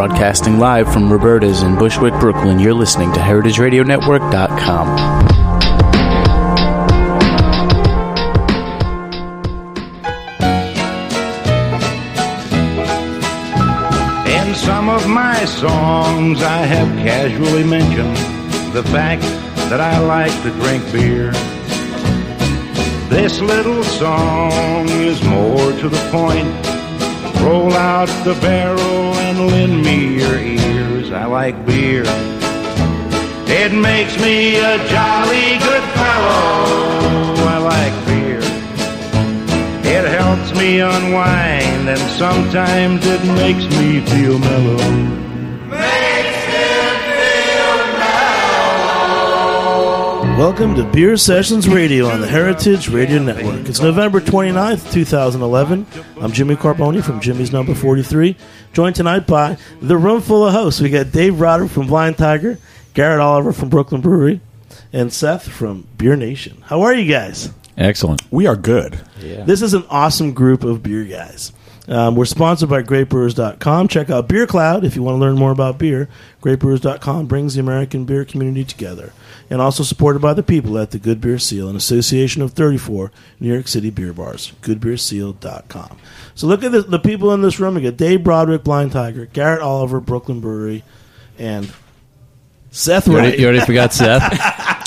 Broadcasting live from Roberta's in Bushwick, Brooklyn, you're listening to HeritageRadioNetwork.com. In some of my songs, I have casually mentioned the fact that I like to drink beer. This little song is more to the point. Roll out the barrel and lend me your ears. I like beer. It makes me a jolly good fellow. I like beer. It helps me unwind, and sometimes it makes me feel mellow. Welcome to Beer Sessions Radio on the Heritage Radio Network. It's November 29th, 2011. I'm Jimmy Carbone from Jimmy's Number 43, joined tonight by the room full of hosts. We got Dave Broderick from Blind Tiger, Garrett Oliver from Brooklyn Brewery, and Seth from Beer Nation. How are you guys? Excellent. We are good. Yeah. This is an awesome group of beer guys. Um, we're sponsored by GreatBrewers.com. Check out Beer Cloud if you want to learn more about beer. GreatBrewers.com brings the American beer community together. And also supported by the people at the Good Beer Seal, an association of 34 New York City beer bars. GoodBeerSeal.com. So look at the, the people in this room. We got Dave Broderick, Blind Tiger, Garrett Oliver, Brooklyn Brewery, and Seth You Wright. already, you already forgot Seth?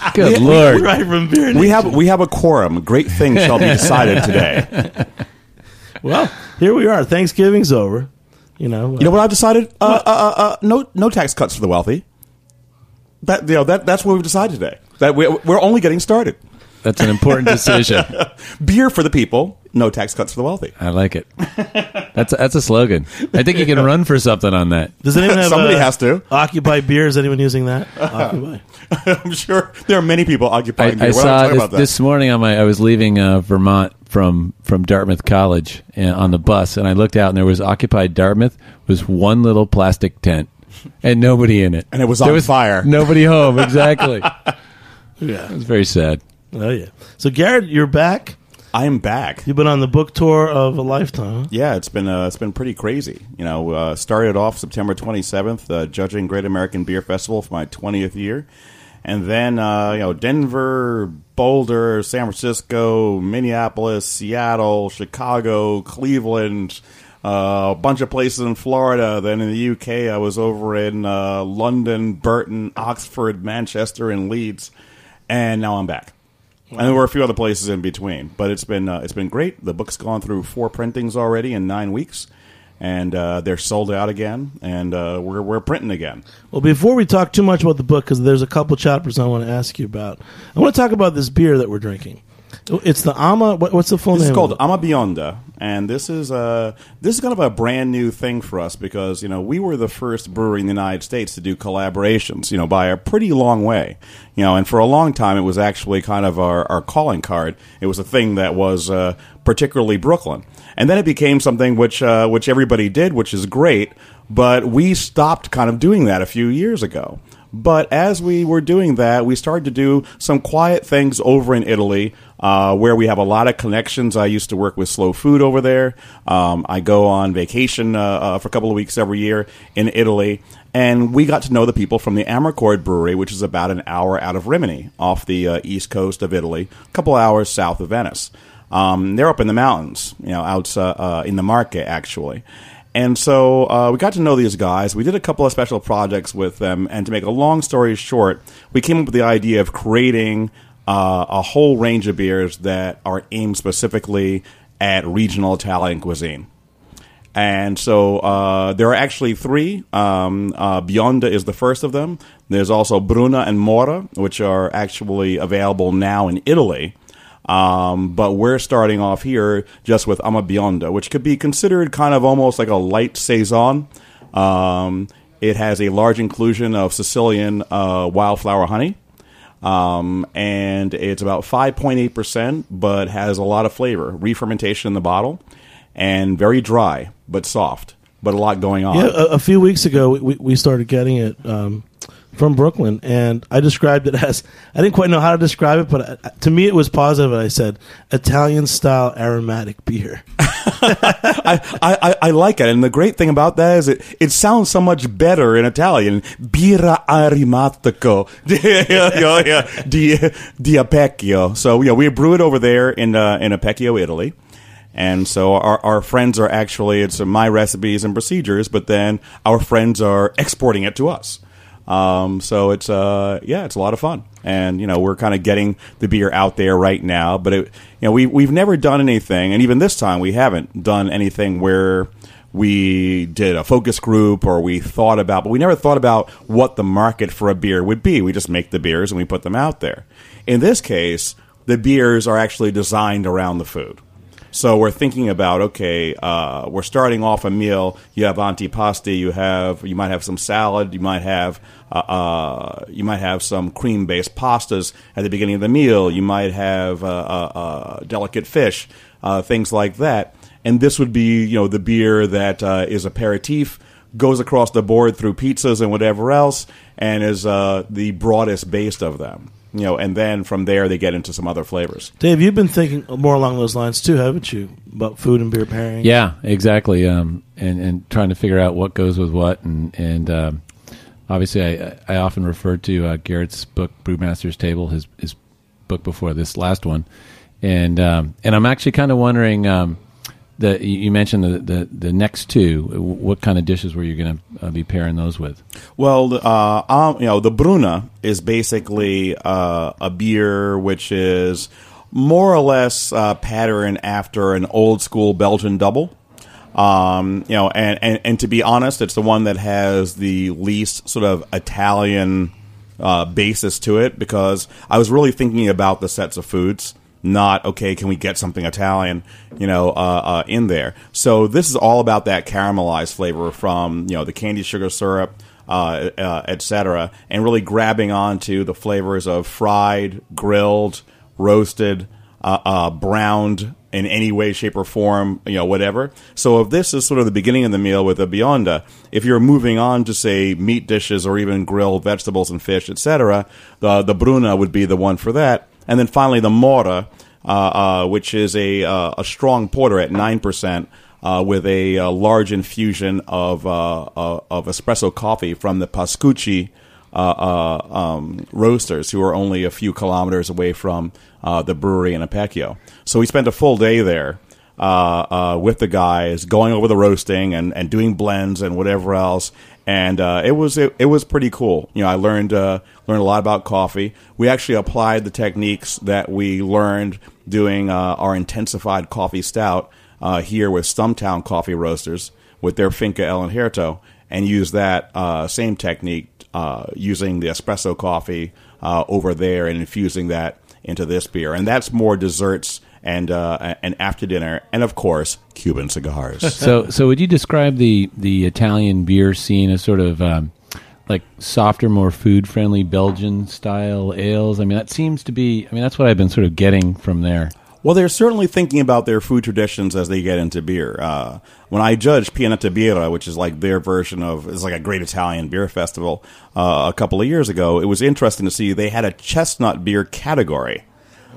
Good We- lord. Right from Beer We Nation. have we have a quorum. Great things shall be decided today. Well, here we are. Thanksgiving's over. You know, You know what I've decided? Uh, uh, uh, uh, no no tax cuts for the wealthy. That you know that that's what we've decided today. That we, we're only getting started. That's an important decision. Beer for the people. No tax cuts for the wealthy. I like it. That's a, that's a slogan. I think you can run for something on that. Does anyone have Somebody uh, has to. Occupy beer? Is anyone using that? Occupy. I'm sure there are many people occupying. I beer. We're saw this, about that. this morning on my. I was leaving uh, Vermont from from Dartmouth College uh, on the bus, and I looked out, and there was occupied Dartmouth was one little plastic tent, and nobody in it, And it was There on fire. Nobody home. Exactly. yeah, it Yeah. was very sad. Oh yeah. So Garrett, you're back. I am back. You've been on the book tour of a lifetime. huh? Yeah, it's been uh, it's been pretty crazy. You know, uh, started off September 27th, uh, judging Great American Beer Festival for my 20th year, and then uh, you know Denver, Boulder, San Francisco, Minneapolis, Seattle, Chicago, Cleveland. Uh, a bunch of places in Florida. Then in the UK, I was over in uh, London, Burton, Oxford, Manchester, and Leeds, and now I'm back. And there were a few other places in between, but it's been uh, it's been great. The book's gone through four printings already in nine weeks, and uh, they're sold out again, and uh, we're we're printing again. Well, before we talk too much about the book, because there's a couple chapters I want to ask you about. I want to talk about this beer that we're drinking. It's the Ama. What, what's the full This name? is called? Ama Bionda, and this is uh this is kind of a brand new thing for us because you know we were the first brewery in the United States to do collaborations, you know, by a pretty long way, you know, and for a long time it was actually kind of our, our calling card. It was a thing that was uh, particularly Brooklyn, and then it became something which uh, which everybody did, which is great. But we stopped kind of doing that a few years ago. But as we were doing that, we started to do some quiet things over in Italy, uh, where we have a lot of connections. I used to work with Slow Food over there. Um, I go on vacation uh, uh, for a couple of weeks every year in Italy, and we got to know the people from the Amarcord Brewery, which is about an hour out of Rimini, off the uh, east coast of Italy, a couple hours south of Venice. Um, they're up in the mountains, you know, out uh, uh, in the market actually. And so uh, we got to know these guys. We did a couple of special projects with them. And to make a long story short, we came up with the idea of creating uh, a whole range of beers that are aimed specifically at regional Italian cuisine. And so uh, there are actually three. Um, uh, Bionda is the first of them. There's also Bruna and Mora, which are actually available now in Italy. Um, but we're starting off here just with Ama Bionda, which could be considered kind of almost like a light saison. Um, it has a large inclusion of Sicilian uh, wildflower honey. Um, and it's about 5.8%, but has a lot of flavor. Re-fermentation in the bottle, and very dry, but soft, but a lot going on. Yeah, a, a few weeks ago we, we started getting it um, from Brooklyn, and I described it as I didn't quite know how to describe it, but uh, to me it was positive. And I said Italian style aromatic beer. I, I, I like it, and the great thing about that is it, it sounds so much better in Italian. Birra aromatico, di, di Apecchio. So yeah, we brew it over there in uh, in Apecchio, Italy. And so our, our friends are actually it's my recipes and procedures, but then our friends are exporting it to us. Um, so it's uh, yeah, it's a lot of fun, and you know we're kind of getting the beer out there right now. But it, you know we we've never done anything, and even this time we haven't done anything where we did a focus group or we thought about, but we never thought about what the market for a beer would be. We just make the beers and we put them out there. In this case, the beers are actually designed around the food. So we're thinking about okay, uh, we're starting off a meal. You have antipasti. You have you might have some salad. You might have uh, uh, you might have some cream based pastas at the beginning of the meal. You might have uh, uh, uh, delicate fish, things like that. And this would be you know the beer that is aperitif goes across the board through pizzas and whatever else, and is the broadest based of them you know, and then from there they get into some other flavors. Dave, you've been thinking more along those lines too, haven't you? About food and beer pairing. Yeah, exactly. Um, and and trying to figure out what goes with what, and and um, obviously I I often refer to uh, Garrett's book Brewmaster's Table, his his book before this last one, and um, and I'm actually kind of wondering. The, you mentioned the, the, the next two. What kind of dishes were you going to uh, be pairing those with? Well, uh, um, you know, the Bruna is basically uh, a beer which is more or less uh, patterned after an old school Belgian double. Um, you know, and, and, and to be honest, it's the one that has the least sort of Italian uh, basis to it because I was really thinking about the sets of foods not okay. Can we get something Italian, you know, uh, uh, in there? So this is all about that caramelized flavor from you know the candy sugar syrup, uh, uh etc., and really grabbing onto the flavors of fried, grilled, roasted, uh, uh, browned in any way, shape, or form, you know, whatever. So if this is sort of the beginning of the meal with a Bionda, if you're moving on to say meat dishes or even grilled vegetables and fish, etc., the the Bruna would be the one for that. And then finally, the Mora, uh, uh, which is a, uh, a strong porter at 9%. Uh, with a, a, large infusion of uh, uh, of espresso coffee from the Pascucci um, roasters, who are only a few kilometers away from the brewery in Apecchio. So we spent a full day there with the guys, going over the roasting and, and doing blends and whatever else and uh, it was it, it, was pretty cool. You know, I learned uh, learned a lot about coffee. We actually applied the techniques that we learned doing uh, our intensified coffee stout uh, here with Stumptown Coffee Roasters with their Finca El Injerto, and used that uh, same technique uh, using the espresso coffee over there and infusing that into this beer. And that's more desserts and uh, and after dinner, and of course Cuban cigars. so, so would you describe the the Italian beer scene as sort of um, like softer, more food friendly Belgian style ales? I mean, that seems to be. I mean, that's what I've been sort of getting from there. Well, they're certainly thinking about their food traditions as they get into beer. Uh, when I judged Pianeta Birra, which is like their version of, it's like a great Italian beer festival, uh, a couple of years ago, it was interesting to see they had a chestnut beer category.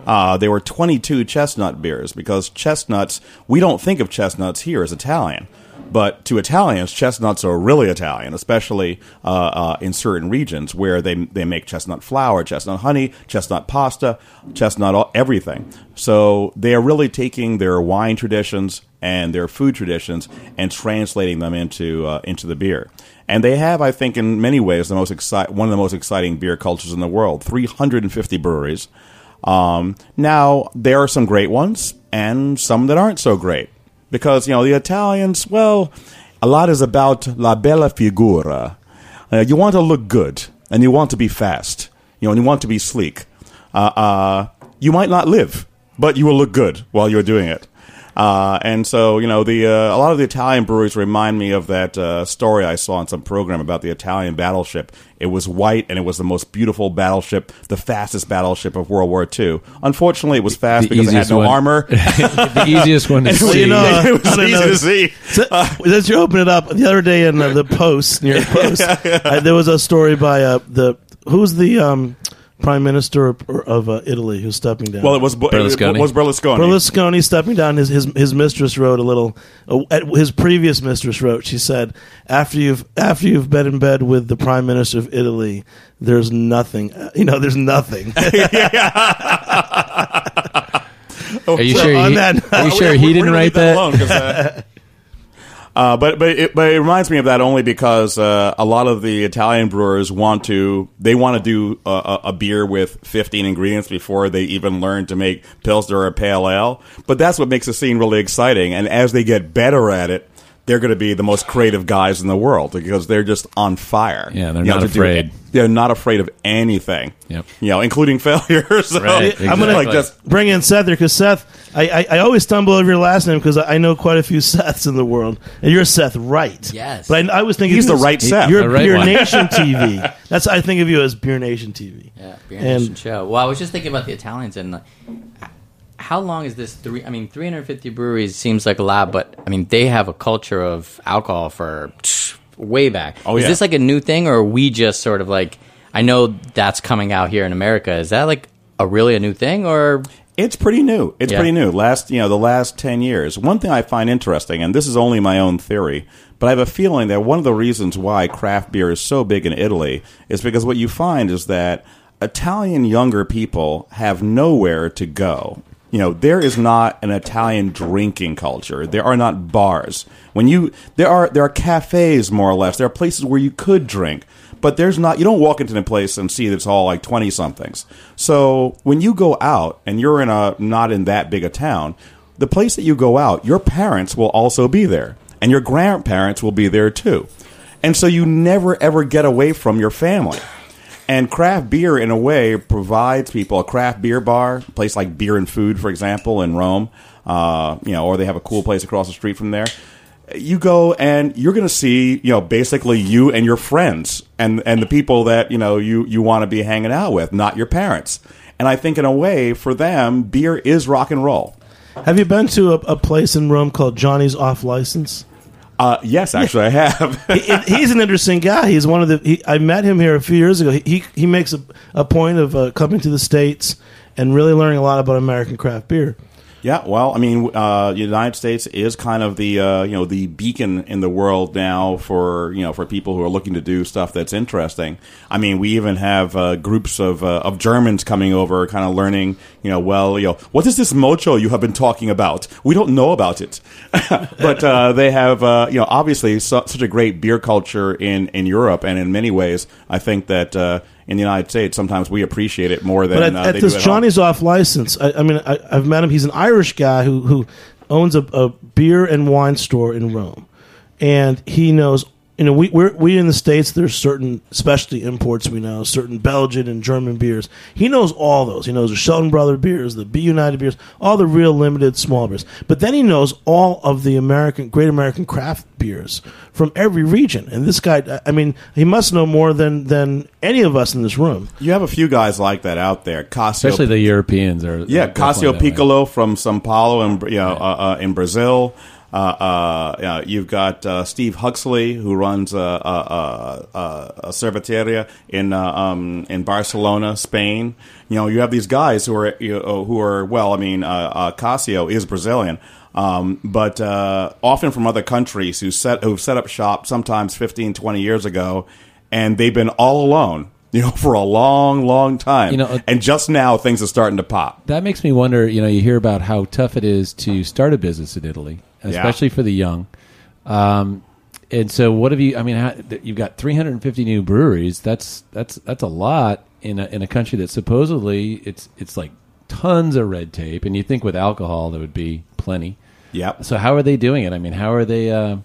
Uh, there were 22 chestnut beers because chestnuts, we don't think of chestnuts here as Italian. But to Italians, chestnuts are really Italian, especially uh, uh, in certain regions where they they make chestnut flour, chestnut honey, chestnut pasta, chestnut everything. So they are really taking their wine traditions and their food traditions and translating them into uh, into the beer. And they have, I think, in many ways, the most exci- one of the most exciting beer cultures in the world. 350 breweries. Um, now, there are some great ones and some that aren't so great. Because, you know, the Italians, well, a lot is about la bella figura. Uh, you want to look good and you want to be fast, you know, and you want to be sleek. Uh, uh, you might not live, but you will look good while you're doing it. Uh, and so, you know, the uh, a lot of the Italian breweries remind me of that uh, story I saw on some program about the Italian battleship. It was white and it was the most beautiful battleship, the fastest battleship of World War II. Unfortunately, it was fast The because it had no one- armor. the easiest one to Well, see. you know, it was easy know. to see. So, as you open it up, the other day in uh, the Post near the Post, uh, there was a story by uh, the who's the um, prime minister of, of uh, Italy who's stepping down. Well, it was Bu- Berlusconi. It was Berlusconi. Berlusconi stepping down. His his his mistress wrote a little. Uh, at- his previous mistress wrote. She said, "After you've after you've been in bed with the prime minister of Italy, there's nothing. uh, You know, there's nothing." Are you So sure? on He, that- are you sure we- he we're didn't write leave that? alone 'cause, uh, but but it, but it reminds me of that only because uh, a lot of the Italian brewers want to they want to do a, a, a beer with 15 ingredients before they even learn to make pilsner or pale ale. But that's what makes the scene really exciting. And as they get better at it, they're going to be the most creative guys in the world because they're just on fire. Yeah, they're You know, not do- afraid. they're not afraid of anything. Yep. You know, including failure. So, Right, I'm gonna just bring in Seth here because Seth, I, I, I always stumble over your last name because I I know quite a few Seths in the world, and you're Seth Wright. Yes. but I, I was thinking He's the as- right Seth. You're right Beer one. Nation TV. That's I think of you as Beer Nation TV. Yeah, Beer And- Nation show. Well, I was just thinking about the Italians and like, h- how long is this? Three, I mean, 350 breweries seems like a lot, but I mean, they have a culture of alcohol for psh, way back. Oh, is yeah. this like a new thing, or are we just sort of like? I know that's coming out here in America. Is that like a really a new thing, or It's pretty new. It's Yeah. pretty new. Last, you know, the last 10 years. One thing I find interesting, and this is only my own theory, but I have a feeling that one of the reasons why craft beer is so big in Italy is because what you find is that Italian younger people have nowhere to go. You know, there is not an Italian drinking culture. There are not bars. When you there are there are cafes more or less. There are places where you could drink, but there's not. You don't walk into a place and see that it's all like twenty somethings. So when you go out and you're in a not in that big a town, the place that you go out, your parents will also be there, and your grandparents will be there too, and so you never ever get away from your family. And craft beer, in a way, provides people a craft beer bar, a place like Beer and Food, for example, in Rome. Uh, you know, or they have a cool place across the street from there. You go and you're going to see, you know, basically you and your friends and and the people that you know you you want to be hanging out with, not your parents. And I think, in a way, for them, beer is rock and roll. Have you been to a, a place in Rome called Johnny's Off License? Uh, yes, actually, I have. he, he's an interesting guy. He's one of the. He, I met him here a few years ago. He he, he makes a, a point of uh, coming to the states and really learning a lot about American craft beer. Yeah, well, I mean, uh, the United States is kind of the uh, you know the beacon in the world now for you know for people who are looking to do stuff that's interesting. I mean, we even have uh, groups of uh, of Germans coming over, kind of learning. You know, well, you know, what is this mocho you have been talking about? We don't know about it, but uh, they have uh, you know obviously su- such a great beer culture in in Europe, and in many ways, I think that. In the United States, sometimes we appreciate it more than But at, uh, at this at home. Johnny's Off License, I, I mean, I, I've met him. He's an Irish guy who who owns a, a beer and wine store in Rome, and he knows. You know, we we're, we in the states. There's certain specialty imports we know, certain Belgian and German beers. He knows all those. He knows the Shelton Brother beers, the B United beers, all the real limited small beers. But then he knows all of the American, great American craft beers from every region. And this guy, I mean, he must know more than than any of us in this room. You have a few guys like that out there. Cássio, Especially the Europeans are. yeah, are Cássio that way. Piccolo from São Paulo and you know, uh, uh, in Brazil. Uh, uh, uh, you've got uh, Steve Huxley who runs a, a, a, a cerveceria in uh, um, in Barcelona, Spain. You know, you have these guys who are you know, who are well. I mean, uh, uh, Cássio is Brazilian. Um, but uh, often from other countries who set who set up shop sometimes 15, 20 years ago, and they've been all alone, you know, for a long, long time. You know, uh, and just now things are starting to pop. That makes me wonder. You know, you hear about how tough it is to start a business in Italy, especially for the young. Um, and so, what have you? I mean, how, you've got 350 new breweries. That's that's that's a lot in a in a country that supposedly it's it's like tons of red tape. And you think with alcohol there would be plenty. Yep. So how are they doing it? I mean, how are they? Uh,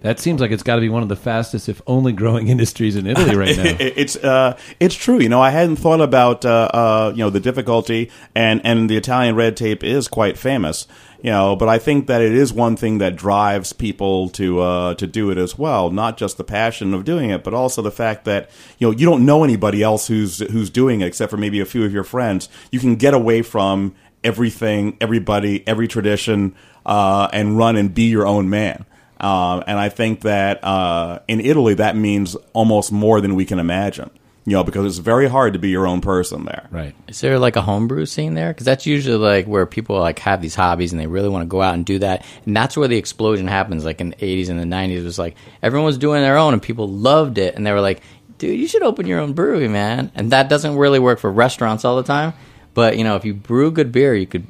that seems like it's got to be one of the fastest, if only, growing industries in Italy right now. It's uh, it's true. You know, I hadn't thought about uh, uh, you know the difficulty, and and the Italian red tape is quite famous. You know, but I think that it is one thing that drives people to uh, to do it as well. Not just the passion of doing it, but also the fact that you know you don't know anybody else who's who's doing it except for maybe a few of your friends. You can get away from everything, everybody, every tradition, uh, and run and be your own man. Uh, and I think that uh, in Italy, that means almost more than we can imagine. You know, because it's very hard to be your own person there. Right. Is there like a homebrew scene there? Because that's usually like where people like have these hobbies and they really want to go out and do that, and that's where the explosion happens. Like in the '80s and the '90s, it was like everyone was doing their own and people loved it, and they were like, "Dude, you should open your own brewery, man." And that doesn't really work for restaurants all the time, but you know, if you brew good beer, you could,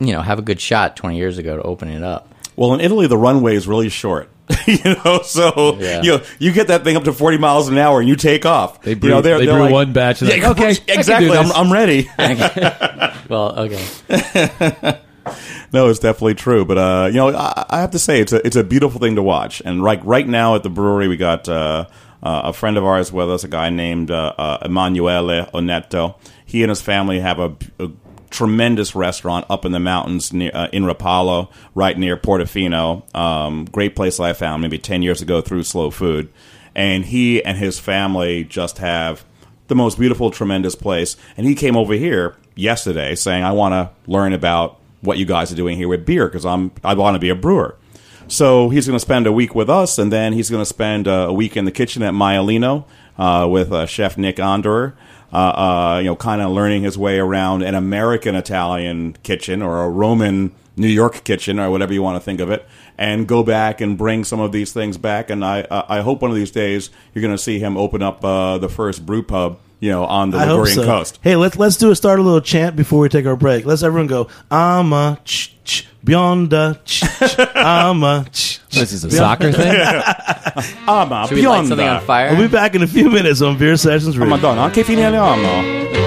you know, have a good shot 20 years ago to open it up. Well, in Italy, the runway is really short. you know, so Yeah. you know, you get that thing up to forty miles an hour and you take off. They brew, you know, they're, they they're brew like, one batch. And Yeah, like, okay, I can do exactly. I'm. I'm ready. Well, okay. no, it's definitely true. But uh, you know, I, I have to say it's a it's a beautiful thing to watch. And right right now at the brewery, we got uh, uh, a friend of ours with us, a guy named uh, uh, Emanuele Onetto. He and his family have a, a tremendous restaurant up in the mountains near, uh, in Rapallo, right near Portofino. Um, great place I found maybe ten years ago through Slow Food. And he and his family just have the most beautiful, tremendous place. And he came over here yesterday saying, "I want to learn about what you guys are doing here with beer because I'm I want to be a brewer." So he's going to spend a week with us, and then he's going to spend uh, a week in the kitchen at Maialino uh, with uh, Chef Nick Anderer. Uh, uh, you know, kind of learning his way around an American Italian kitchen or a Roman New York kitchen or whatever you want to think of it, and go back and bring some of these things back. And I, I I hope one of these days you're going to see him open up uh, the first brew pub, you know, on the I Ligurian so. coast. Hey, let's let's do a start a little chant before we take our break. Let's everyone go. I'm a ch ch beyonda ch ch. I'm a ch. ch. This is a soccer thing. Ama Should we light something on bionda. fire? We'll be back in a few minutes on Beer Sessions Oh, Radio. Madonna, che fine abbiamo?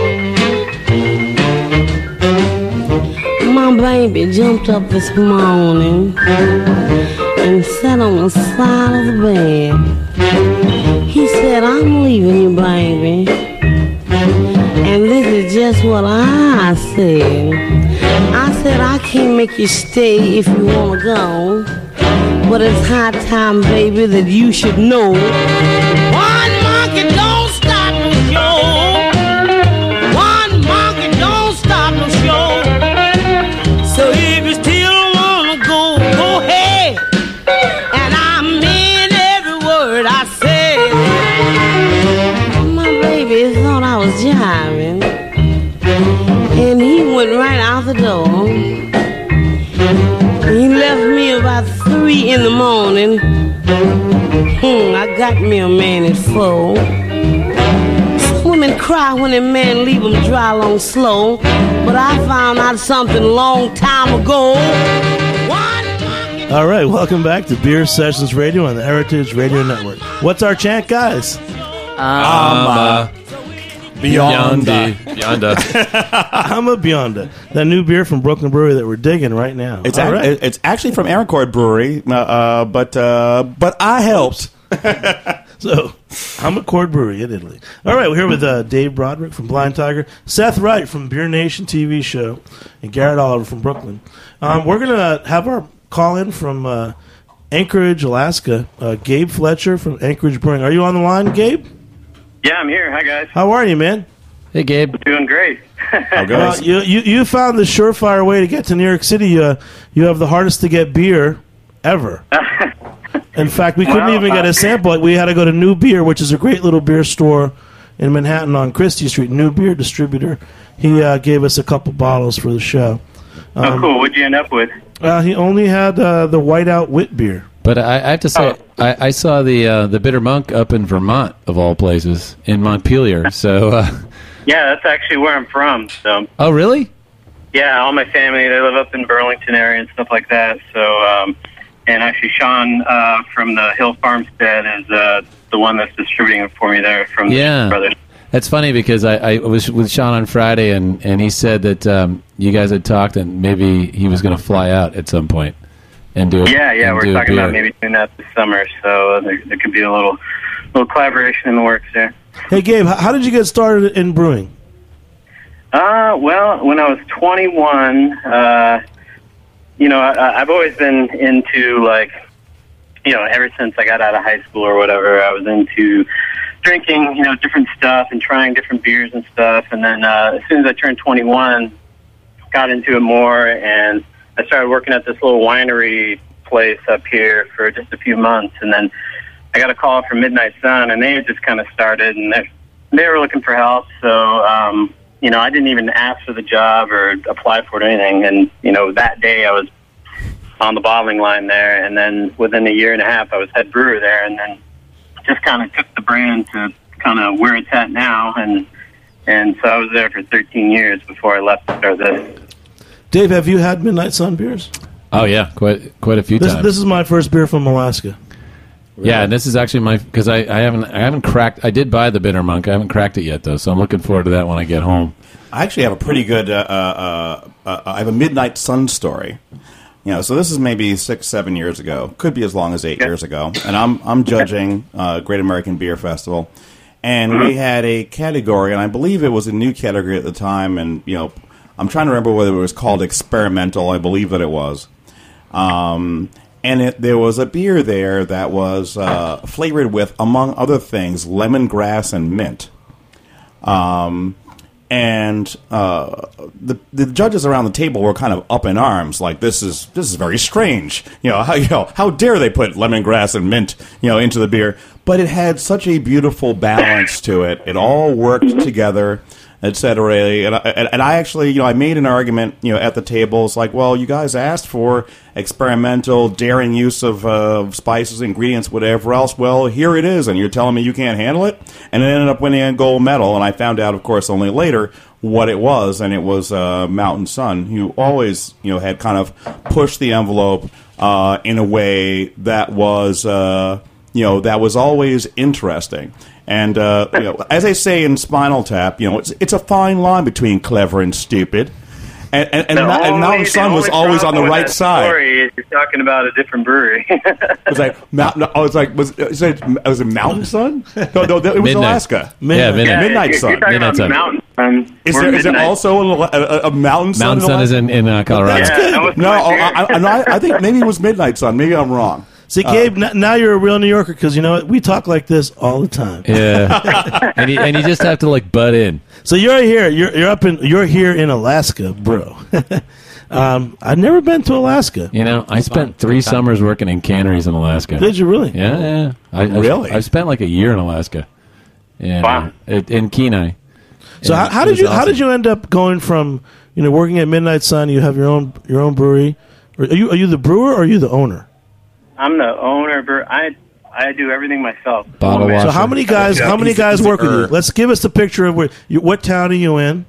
My baby jumped up this morning and sat on the side of the bed. He said, I'm leaving you, baby. And this is just what I said. I said, I can't make you stay if you want to go. But it's high time, baby, that you should know. Hmm, me a man at four. Women cry when a man leave them dry long slow. But I found out something long time ago. All right, welcome back to Beer Sessions Radio on the Heritage Radio Network. What's our chant, guys? Ama bionda. Beyonda. I'm a Beyonda, that new beer from Brooklyn Brewery that we're digging right now. It's All ac- right. it's actually from Amarcord Brewery, uh, uh, but uh, but I helped. So, Amarcord Brewery in Italy. All right, we're here with uh, Dave Broderick from Blind Tiger, Seth Wright from Beer Nation TV show, and Garrett Oliver from Brooklyn. Um, we're going to have our call in from uh, Anchorage, Alaska, uh, Gabe Fletcher from Anchorage Brewing. Are you on the line, Gabe? Yeah, I'm here. Hi, guys. How are you, man? hey, Gabe. Doing great. How Uh, goes? you, you, you found the surefire way to get to New York City. Uh, you have the hardest to get beer ever. In fact, we couldn't Well, even get a sample. We had to go to New Beer, which is a great little beer store in Manhattan on Chrystie Street. New Beer distributor. He uh, gave us a couple bottles for the show. oh, cool. What'd you end up with? Uh, he only had uh, the Whiteout Wit beer. But I, I have to say, Oh. I, I saw the uh, the Bitter Monk up in Vermont, of all places, in Montpelier. So, uh, Yeah, that's actually where I'm from. So, oh, really? yeah, all my family they live up in Burlington area and stuff like that. So, um, and actually, Shaun uh, from the Hill Farmstead is uh, the one that's distributing it for me there from the Yeah. brothers. That's funny because I, I was with Shaun on Friday, and, and he said that um, you guys had talked, and maybe he was going to fly out at some point and do it. Yeah, yeah, we're talking about maybe doing that this summer. So there, there could be a little little collaboration in the works there. Hey, Gabe, how did you get started in brewing? Uh, well, when I was 21, uh, you know, I, I've always been into like, you know, ever since I got out of high school or whatever, I was into drinking, you know, different stuff and trying different beers and stuff. And then uh, as soon as I turned 21, got into it more, and I started working at this little winery place up here for just a few months, and then I got a call from Midnight Sun, and they had just kind of started, and they're they were looking for help. So, um, you know, I didn't even ask for the job or apply for it or anything. And, you know, that day I was on the bottling line there. And then within a year and a half, I was head brewer there. And then just kind of took the brand to kind of where it's at now. And, and so I was there for 13 years before I left to start this. Dave, have you had Midnight Sun beers? Oh yeah, quite quite a few This, times. this is my first beer from Alaska. Yeah, and this is actually my because I, I haven't I haven't cracked. I did buy the Bitter Monk. I haven't cracked it yet though, so I'm looking forward to that when I get home. I actually have a pretty good. Uh, uh, uh, uh, I have a Midnight Sun story. You know, so this is maybe six, seven years ago. Could be as long as eight years ago. And I'm I'm judging uh, Great American Beer Festival, and we had a category, and I believe it was a new category at the time. And you know, I'm trying to remember whether it was called experimental. I believe that it was. Um, and it, there was a beer there that was uh, flavored with, among other things, lemongrass and mint. Um, and uh, the the judges around the table were kind of up in arms, like this is this is very strange. You know how you know how dare they put lemongrass and mint you know into the beer? But it had such a beautiful balance to it. It all worked together, etc. And and, and I actually you know I made an argument you know at the table. It's like, well, you guys asked for experimental, daring use of uh, spices, ingredients, whatever else. Well, here it is, and you're telling me you can't handle it. And it ended up winning a gold medal. And I found out, of course, only later what it was, and it was uh, Mountain Sun, who always you know had kind of pushed the envelope uh, in a way that was uh, you know that was always interesting. And uh, you know, as they say in Spinal Tap, you know, it's it's a fine line between clever and stupid. And, and, and, The Ma- and Mountain Sun was always on the right that side. Story is you're talking about a different brewery. It was like Mountain. Oh, it's like was was it, was it Mountain Sun? No, no, that- it was Midnight. Alaska. Yeah, Midnight. Yeah, Midnight Sun. You're Midnight about Sun. Mountain Sun. Is We're there is there also a, a, a Mountain Sun? Mountain Sun is in in uh, Colorado. Yeah, that No, my beer. I, I, I, I think maybe it was Midnight Sun. Maybe I'm wrong. See, Gabe, n- now you're a real New Yorker because you know what? We talk like this all the time. Yeah, and you, and you just have to like butt in. So you're here. You're, you're up in. You're here in Alaska, bro. um, I've never been to Alaska. You know, I spent three summers working in canneries in Alaska. Did you really? Yeah, yeah. I, Really? I've, spent like a year in Alaska. And, Wow. uh, in Kenai. So how, how did was you how did you end up going from you know working at Midnight Sun? You have your own your own brewery. Are you are you the brewer or are you the owner? I'm the owner. Ber- I I do everything myself. Bottle Oh, man. wash. So how many guys Yeah, how many guys work with you? Let's give us the picture of where you, what town are you in?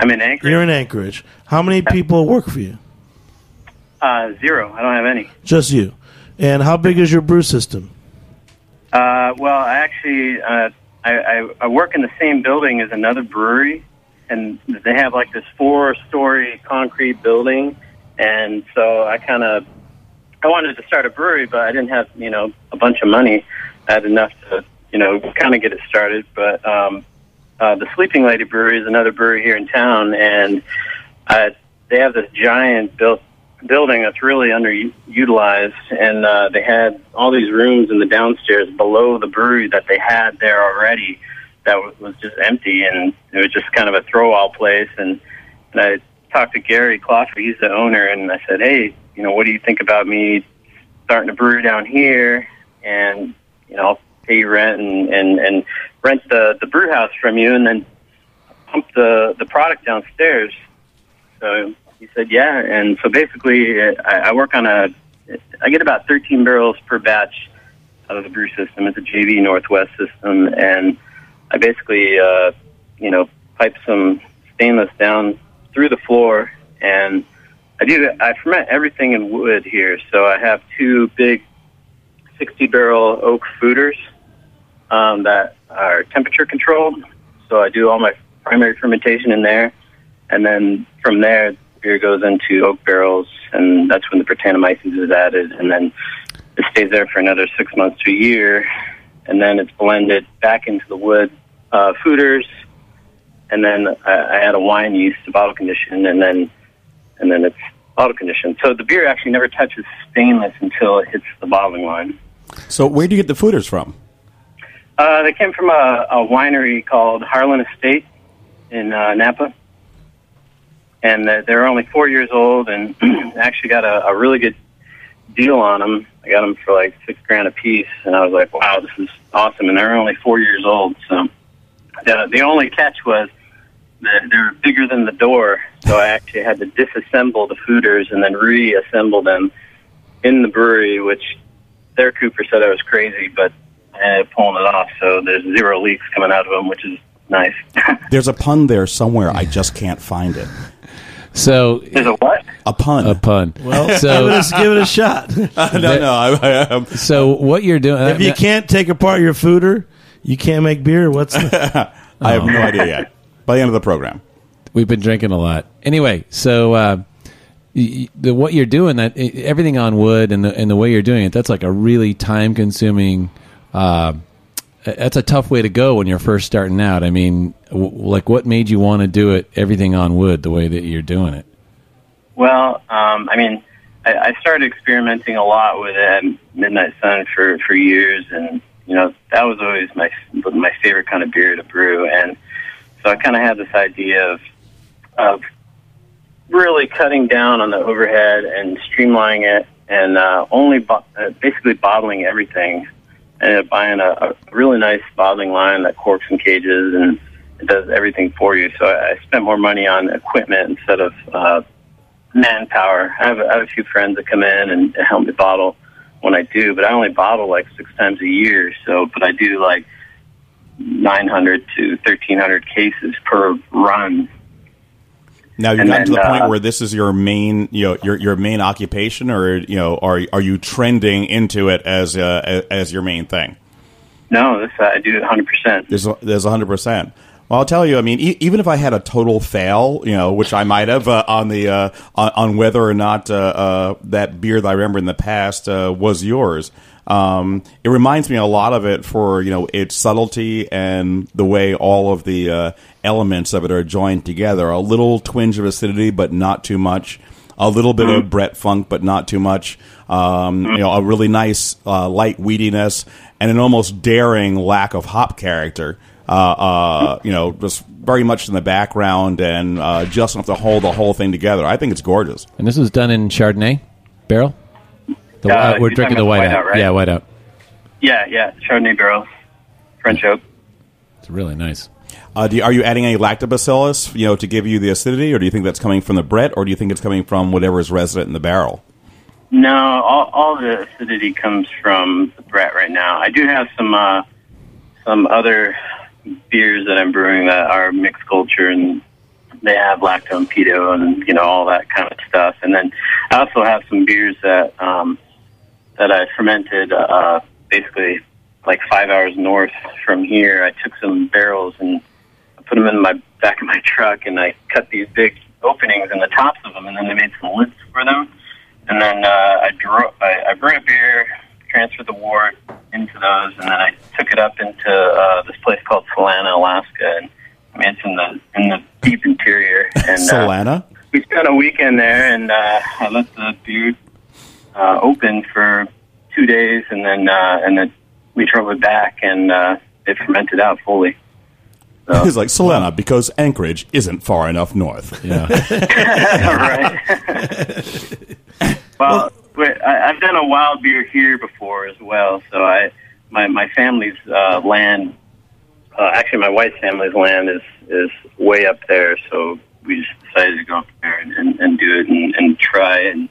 I'm in Anchorage. You're in Anchorage. How many people work for you? Uh, zero. I don't have any. Just you. And how big is your brew system? Uh, well, I actually uh, I, I, I work in the same building as another brewery, and they have like this four-story concrete building, and so I kind of I wanted to start a brewery, but I didn't have you know a bunch of money. I had enough to you know kind of get it started, but um, uh, the Sleeping Lady Brewery is another brewery here in town, and uh, they have this giant built building that's really underutilized, and uh, they had all these rooms in the downstairs below the brewery that they had there already that was just empty, and it was just kind of a throw-all place. And, and I talked to Gary Cloffer, he's the owner, and I said, hey, you know, what do you think about me starting a brewery down here, and you know, I'll pay you rent and and and rent the the brew house from you, and then pump the the product downstairs. So he said, yeah. And so basically, I, I work on a, I get about 13 barrels per batch out of the brew system. It's a JV Northwest system, and I basically, uh, you know, pipe some stainless down through the floor, and I do. I ferment everything in wood here. So I have two big 60 barrel oak foeders um, that are temperature controlled. So I do all my primary fermentation in there, and then from there, beer goes into oak barrels, and that's when the Brettanomyces is added, and then it stays there for another six months to a year, and then it's blended back into the wood uh, foeders, and then I, I add a wine yeast to bottle condition, and then and then it's bottle conditioned. So the beer actually never touches stainless until it hits the bottling line. So where do you get the foeders from? Uh, they came from a, a winery called Harlan Estate in uh, Napa, and uh, they're only four years old, and actually got a, a really good deal on them. I got them for like six grand a piece, and I was like, "Wow, this is awesome!" And they're only four years old, so the, the only catch was they were bigger than the door, so I actually had to disassemble the foeders and then reassemble them in the brewery, which their cooper said I was crazy, but I ended up pulling it off, so there's zero leaks coming out of them, which is nice. There's a pun there somewhere. I just can't find it. So there's a what? A pun. a pun. Well, give, it so a, give it a shot. Uh, no, no. I, I, I'm- so what you're doing? if uh, you uh, can't take apart your foeder, you can't make beer. What's the, I have no oh. idea yet. By the end of the program. We've been drinking a lot. Anyway, so uh, y- y- the, what you're doing that i- everything on wood and the and the way you're doing it, that's like a really time consuming. Uh, that's a tough way to go when you're first starting out. I mean, w- like what made you want to do it everything on wood the way that you're doing it? Well, um, I mean, I, I started experimenting a lot with it Midnight Sun for for years, and you know that was always my my favorite kind of beer to brew, and so I kind of had this idea of of really cutting down on the overhead and streamlining it, and uh, only bo- uh, basically bottling everything. Up buying a, a really nice bottling line that corks and cages and it does everything for you. So I, I spent more money on equipment instead of uh, manpower. I have, a, I have a few friends that come in and help me bottle when I do, but I only bottle like six times a year. So, but I do like 900 to 1300 cases per run. Now you've And gotten to the point uh, where this is your main, you know, your your main occupation, or you know, are are you trending into it as uh, as, as your main thing? No, this uh, I do 100. percent There's there's hundred percent. Well, I'll tell you. I mean, e- even if I had a total fail, you know, which I might have uh, on the uh, on, on whether or not uh, uh, that beer that I remember in the past uh, was yours, um, it reminds me a lot of it for you know its subtlety and the way all of the uh, elements of it are joined together. A little twinge of acidity, but not too much. A little bit of Brett Funk, but not too much. Um, you know, a really nice uh, light weediness and an almost daring lack of hop character. Uh, uh, you know, just very much in the background and uh, just enough to hold the whole thing together. I think it's gorgeous. And this was done in Chardonnay barrel. The, Uh, we're drinking talking the about whiteout. whiteout, right? Yeah, whiteout. Yeah, yeah, Chardonnay barrels, French oak. It's really nice. Uh, do you, are you adding any lactobacillus, you know, to give you the acidity, or do you think that's coming from the Brett, or do you think it's coming from whatever is resident in the barrel? No, all, all the acidity comes from the Brett right now. I do have some uh, some other beers that I'm brewing that are mixed culture and they have lacto and pedio and you know all that kind of stuff. And then I also have some beers that um, that I fermented uh, basically like five hours north from here. I took some barrels and I put them in my back of my truck and I cut these big openings in the tops of them and then they made some lids for them. And then uh, I drew I, I brewed a beer, transferred the wort into those, and then I took it up into uh, this place called Solana, Alaska, and I mean it's in the in the deep interior. And uh, we spent a weekend there, and uh, I let the beer uh, open for two days, and then uh, and then we drove it back, and uh, it fermented out fully. So, He's like Solana because Anchorage isn't far enough north. Yeah. right. well, wait, I, I've done a wild beer here before as well. So I, my my family's uh, land, uh, actually my wife's family's land is is way up there. So we just decided to go up there and, and, and do it and, and try and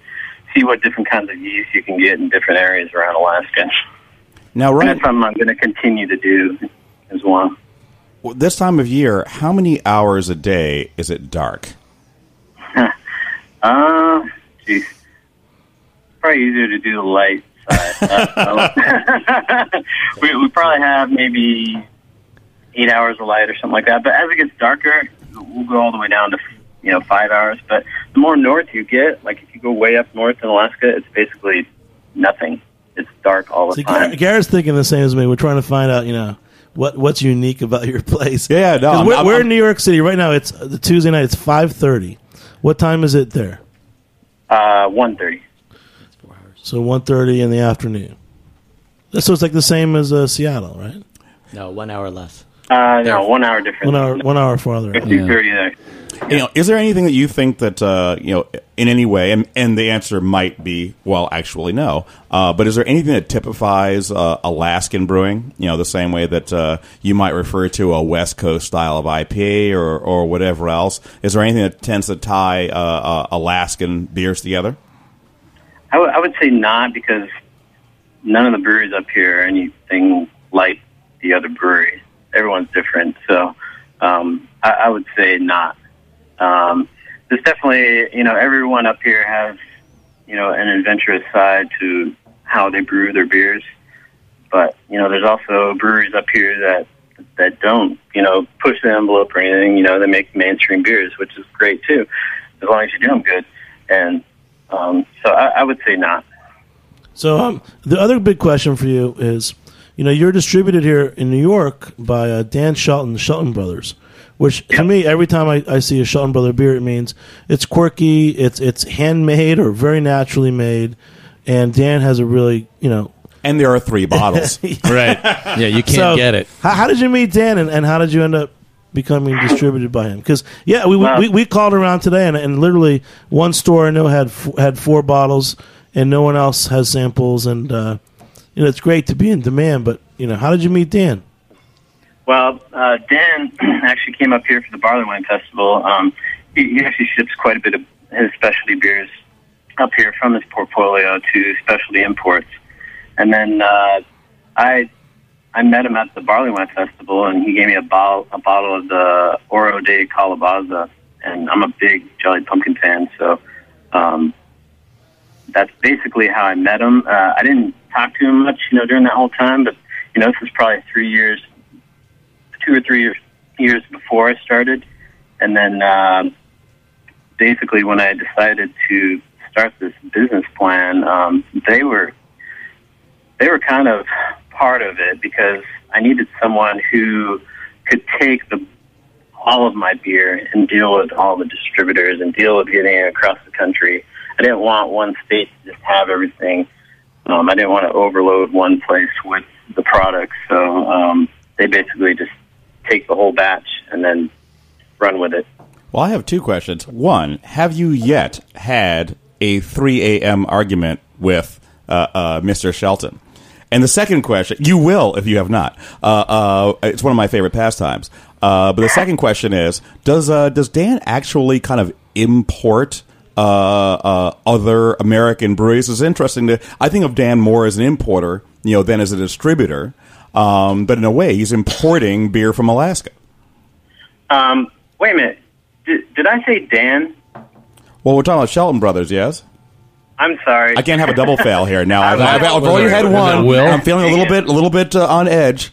see what different kinds of yeast you can get in different areas around Alaska. Now, And right that's something I'm going to continue to do as well. this time of year, how many hours a day is it dark? Uh, geez. Probably easier to do the light side. Uh, we, we probably have maybe eight hours of light or something like that. But as it gets darker, we'll go all the way down to you know five hours. But the more north you get, like if you go way up north in Alaska, it's basically nothing. It's dark all the See, time. Gar- Garrett's thinking the same as me. We're trying to find out, you know, what what's unique about your place. Yeah, no, 'Cause I'm- we're, I'm- we're I'm- in New York City right now. It's uh, the Tuesday night. It's five thirty. What time is it there? Uh, one thirty. So one thirty in the afternoon. So it's like the same as uh, Seattle, right? No, one hour less. Uh, no, one hour difference. One hour, one hour farther. It's out. two thirty there. You know, is there anything that you think that uh, you know in any way, and, and the answer might be well, actually no. Uh, but is there anything that typifies uh, Alaskan brewing? You know, the same way that uh, you might refer to a West Coast style of IPA or or whatever else. Is there anything that tends to tie uh, uh, Alaskan beers together? I would- would say not because none of the breweries up here are anything like the other breweries. Everyone's different, so um, I, I would say not. Um, there's definitely, you know, everyone up here has, you know, an adventurous side to how they brew their beers. But you know, there's also breweries up here that that don't, you know, push the envelope or anything. You know, they make mainstream beers, which is great too, as long as you do them good. And um, so I, I would say not. So um, the other big question for you is, you know, you're distributed here in New York by uh, Dan Shelton, the Shelton Brothers. Which to me, every time I, I see a Shelton Brother beer, it means it's quirky, it's it's handmade or very naturally made, and Dan has a really you know And there are three bottles. right. Yeah, you can't So, get it. How, how did you meet Dan, and, and how did you end up becoming distributed by him? Because yeah, we, Well- we we called around today, and, and literally one store I know had f- had four bottles, and no one else has samples, and uh, you know it's great to be in demand. But you know, how did you meet Dan? Well, uh, Dan actually came up here for the Barley Wine Festival. Um, he, he actually ships quite a bit of his specialty beers up here from his portfolio to specialty imports. And then uh, I I met him at the Barley Wine Festival, and he gave me a bottle a bottle of the Oro de Calabaza, and I'm a big Jolly Pumpkin fan, so um, that's basically how I met him. Uh, I didn't talk to him much, you know, during that whole time, but you know, this was probably three years two or three years, before I started, and then um basically when I decided to start this business plan, um, they were they were kind of part of it because I needed someone who could take the all of my beer and deal with all the distributors and deal with getting it across the country. I didn't want one state to just have everything. Um, I didn't want to overload one place with the product, so um, they basically just take the whole batch and then run with it. Well, I have two questions. One, have you yet had a 3 a.m. argument with uh, uh, Mr. Shelton? And the second question, you will if you have not. Uh, uh, it's one of my favorite pastimes. Uh, but the second question is, does uh, does Dan actually kind of import other American breweries? It's interesting to. I think of Dan more as an importer, you know, than as a distributor. Um, but in a way, he's importing beer from Alaska. Um, wait a minute. Did, did I say Dan? Well, we're talking about Shelton Brothers, yes. I'm sorry. I can't have a double fail here. Now I've, I've, I've was already had one. Will? I'm feeling a little bit, a little bit uh, on edge.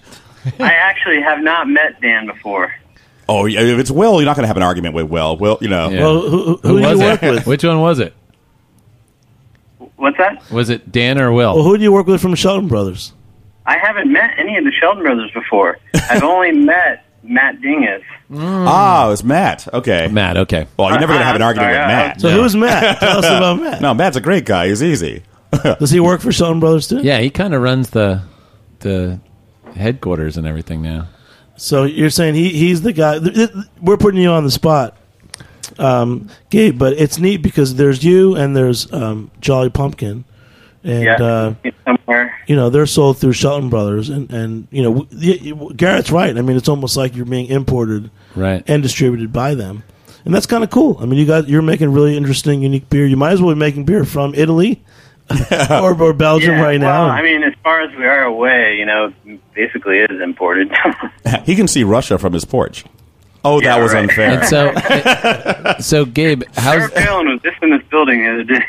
I actually have not met Dan before. Oh, if it's Will, you're not going to have an argument with Will. Will, you know. Yeah. Well, who, who, who do you was work it? with? Which one was it? What's that? Was it Dan or Will? Well, who do you work with from Shelton Brothers? I haven't met any of the Shelton brothers before. I've only met Matt Dingus. Ah, it was Matt. Okay. Matt, okay. Well, you're never going to have an argument sorry, with Matt. So who's Matt? Tell us about Matt. No, Matt's a great guy. He's easy. Does he work for Shelton Brothers too? Yeah, he kind of runs the the headquarters and everything now. So you're saying he he's the guy? th- th- We're putting you on the spot, um, Gabe. But it's neat because there's you and there's um, Jolly Pumpkin, and Yeah, uh, somewhere. you know they're sold through Shelton Brothers, and and you know w- y- y- Garrett's right. I mean, it's almost like you're being imported Right. and distributed by them, and that's kind of cool. I mean, you got you're making really interesting, unique beer. You might as well be making beer from Italy or, or Belgium Yeah, right well, now. I mean, as far as we are away, you know, basically it is imported. He can see Russia from his porch. Oh, Yeah, that was right. unfair. And so, so Gabe, Sarah how's Palin was just in this building the other day.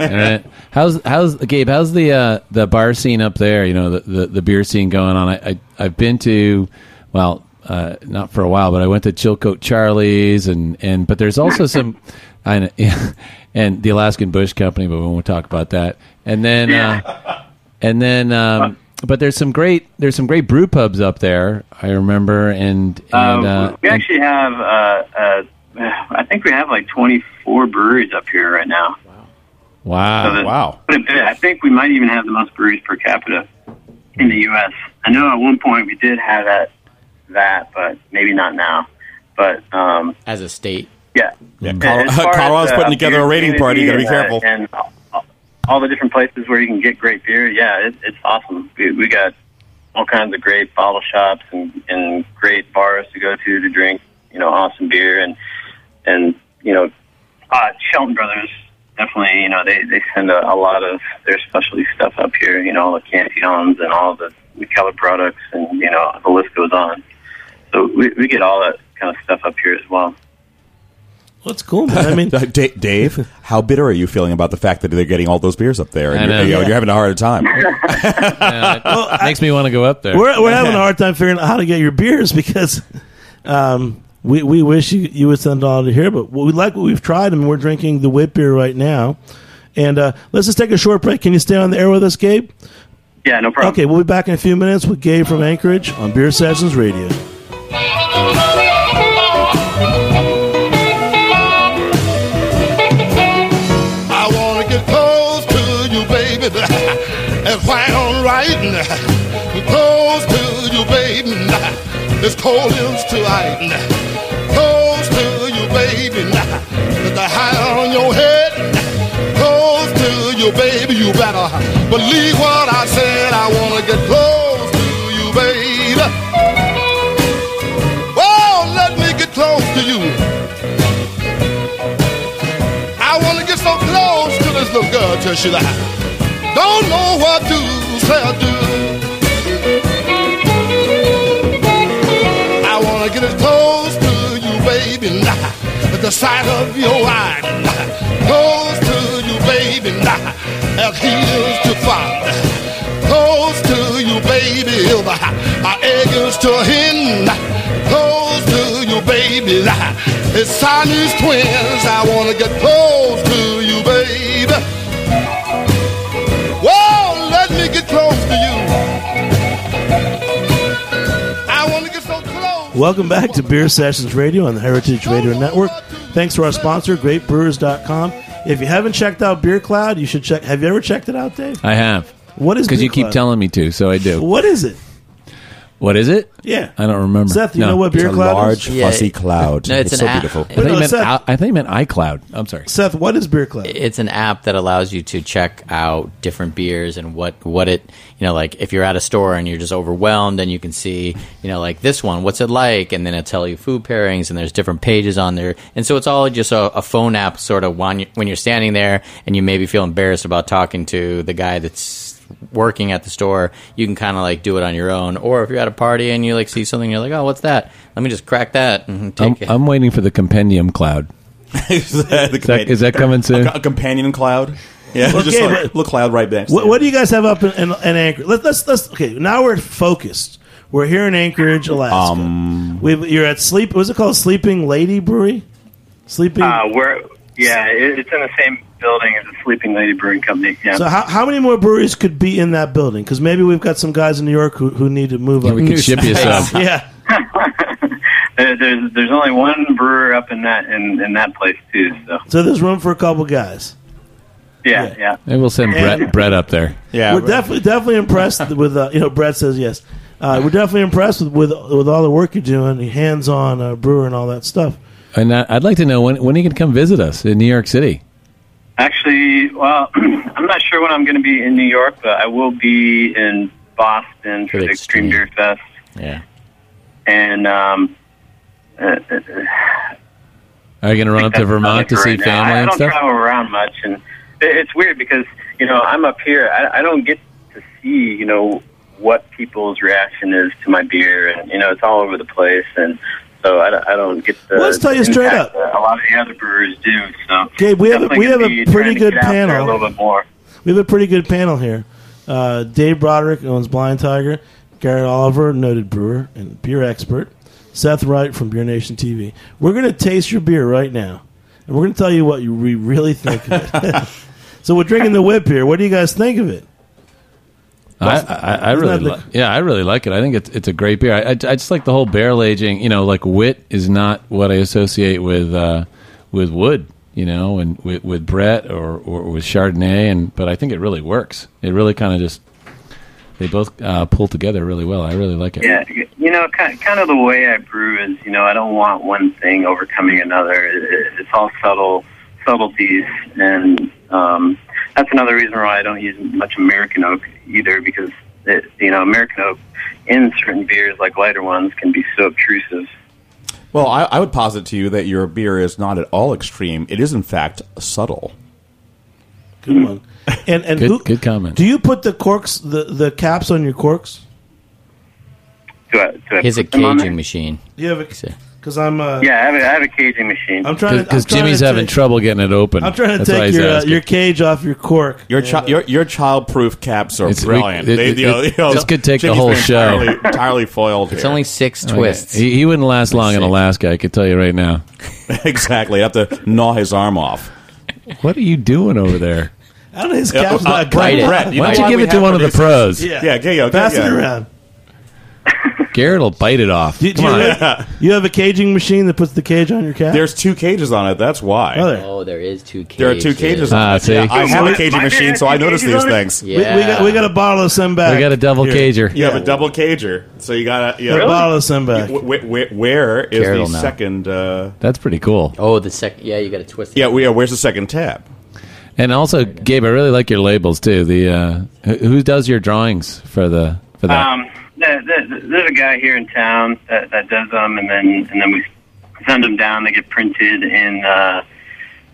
all right. how's how's Gabe? How's the uh, the bar scene up there? You know, the, the, the beer scene going on. I, I I've been to, well, uh, not for a while, but I went to Chilkoot Charlie's and and but there's also some, I and the Alaskan Bush Company, but we won't talk about that. And then uh, and then. Um, but there's some great there's some great brew pubs up there. I remember and and Uh, uh, we and- actually have, uh, uh, I think we have like 24 breweries up here right now. wow So that- wow. But I think we might even have the most breweries per capita in the U.S. I know at one point we did have that, that, but maybe not now. But um, as a state. Yeah. Yeah, And Col- as as, Colorado's uh, putting together a beer rating party. You got to be community careful. And, uh, and all the different places where you can get great beer. Yeah, it, it's awesome. We, we got all kinds of great bottle shops and, and great bars to go to to drink, you know, awesome beer and and you know, uh, Shelton Brothers definitely. You know, they they send a, a lot of their specialty stuff up here. You know, all the Cantillons and all the Mikkeller products, and you know, the list goes on. So we, we get all that kind of stuff up here as well. What's cool, man? I mean, Da- Dave, how bitter are you feeling about the fact that they're getting all those beers up there? And I you're, know. you know, Yeah. you're having a harder time. Yeah, it makes me want to go up there. we're we're having a hard time figuring out how to get your beers because um, we we wish you you would send it all to here, but we like what we've tried, and we're drinking the wit beer right now. And uh, let's just take a short break. Can you stay on the air with us, Gabe? Yeah, no problem. Okay, we'll be back in a few minutes with Gabe from Anchorage on Beer Sessions Radio. And found right. Close to you, baby, it's cold as tonight. Close to you, baby, with the high on your head. Close to you, baby, you better believe what I said. I wanna get close to you, baby. Oh, let me get close to you. I wanna get so close to this little girl till she like, don't know what to say or do. I wanna get as close to you, baby, now, at the sight of your eyes. Close to you, baby, now, as he is to father. Close to you, baby, my egg is to him. Close to you, baby, nah. it's Siamese twins. I wanna get close Welcome back to Beer Sessions Radio on the Heritage Radio Network. Thanks to our sponsor, GreatBrewers.com. If you haven't checked out Beer Cloud, you should check. Have you ever checked it out, Dave? I have. What is Because you keep telling me to, so I do. What is it? What is it? Yeah. I don't remember. Seth, you No. know what It's Beer a Cloud large, is? Yeah, fussy it- cloud. No, it's it's an so app. beautiful. I thought, you no, meant, Seth- I, I thought you meant iCloud. I'm sorry. Seth, what is Beer Cloud? It's an app that allows you to check out different beers and what what it you know like if you're at a store and you're just overwhelmed and you can see you know like this one what's it like and then it'll tell you food pairings and there's different pages on there and so it's all just a, a phone app sort of when you, when you're standing there and you maybe feel embarrassed about talking to the guy that's working at the store you can kind of like do it on your own or if you're at a party and you like see something you're like oh what's that let me just crack that and I'm, it I'm waiting for the compendium cloud. is, that the Is that, is that coming soon? a companion cloud? Yeah, Okay, just like but- a little cloud right next. What, what do you guys have up in, in, in Anchorage? Let, let's let's okay. Now we're focused. We're here in Anchorage, Alaska. Um, We've, you're at Sleep. What's it called? Sleeping Lady Brewery. Sleeping. Uh, we're yeah, it, it's in the same building is the Sleeping Lady Brewing Company. Yeah. so how, how many more breweries could be in that building? Because maybe we've got some guys in New York who, who need to move up. we could ship you some. yeah. There's there's only one brewer up in that in, in that place too. So So there's room for a couple guys. yeah, Yeah. yeah. Maybe we'll send Brett, Brett up there. yeah, we're definitely definitely impressed with uh, you know Brett says yes. Uh, we're definitely impressed with, with with all the work you're doing, the hands on uh, brewer and all that stuff. And I- I'd like to know when when he can come visit us in New York City. Actually, well, I'm not sure when I'm going to be in New York, but I will be in Boston for For the Extreme Beer Fest, yeah and um, uh, uh, Are you going to run up to Vermont to see right now. family I, I don't stuff? travel around much, and it, it's weird because you know I'm up here. I, I don't get to see you know what people's reaction is to my beer, and you know it's all over the place, and so I, don't- I don't get the. Well, let's tell you straight up. A lot of the other brewers do. So Gabe, we have a- we have a pretty good get out there panel. A little bit more. We have a pretty good panel here. Uh, Dave Broderick owns Blind Tiger. Garrett Oliver, noted brewer and beer expert. Seth Wright from Beer Nation TV. We're going to taste your beer right now, and we're going to tell you what you we really think of it. so we're drinking the wit here. What do you guys think of it? I, I, I really, the- li- yeah, I really like it. I think it's it's a great beer. I, I, I just like the whole barrel aging. You know, like wit is not what I associate with uh, with wood. You know, and with, with Brett or, or with Chardonnay, and but I think it really works. It really kind of just they both uh, pull together really well. I really like it. Yeah, you know, kind kind of the way I brew is, you know, I don't want one thing overcoming another. It, it, it's all subtle subtleties, and um, that's another reason why I don't use much American oak either, because it, you know, American oak in certain beers, like lighter ones, can be so obtrusive. Well, I, I would posit to you that your beer is not at all extreme. It is, in fact, subtle. Good one. And and Good, who, good comment. do you put the corks, the the caps on your corks? Do I, do I He's a put them on there? caging machine. Do you have a? Because I'm uh, Yeah, I have, a, I have a caging machine. I'm trying to Because Jimmy's to having take- trouble getting it open. I'm trying to That's take your uh, your cage off your cork. Your, And, uh, your your child-proof caps are It's- we- brilliant. it- They- it- you know, it- you know, this could take the Jimmy's whole been show. Entirely, entirely foiled It's here. only six Okay. twists. He, he wouldn't last long in see. Alaska. I can tell you right now. exactly. I have to gnaw his arm off. What are you doing over there? I don't know, his Yeah, cap's uh, not Brett, good. Brett, you Why don't you why give we it to have one of the producers? pros? Yeah, Yeah, get yo, pass it yo. around. Garrett will bite it off. Do, do Come you, on. have, you have a caging machine that puts the cage on your cat. There's two cages on it. That's why. Oh, there. Oh, there is two cages. There are two cages on Ah, it. see? Yeah, I have a caging beer machine, so I two notice these on it? things. We, we got we got a bottle of Semback. We got a double Here. cager. You have a double cager, so you gotta. You A bottle of Semback. wh- wh- wh- where is Carol the now. second? Uh, That's pretty cool. Oh, the second. Yeah, you got to twist. it. yeah, we, uh, where's the second tab? And also, Gabe, I really like your labels too. The uh, who who does your drawings for the for that? Um, there, there, there's a guy here in town that, that does them, and then and then we send them down. They get printed in uh,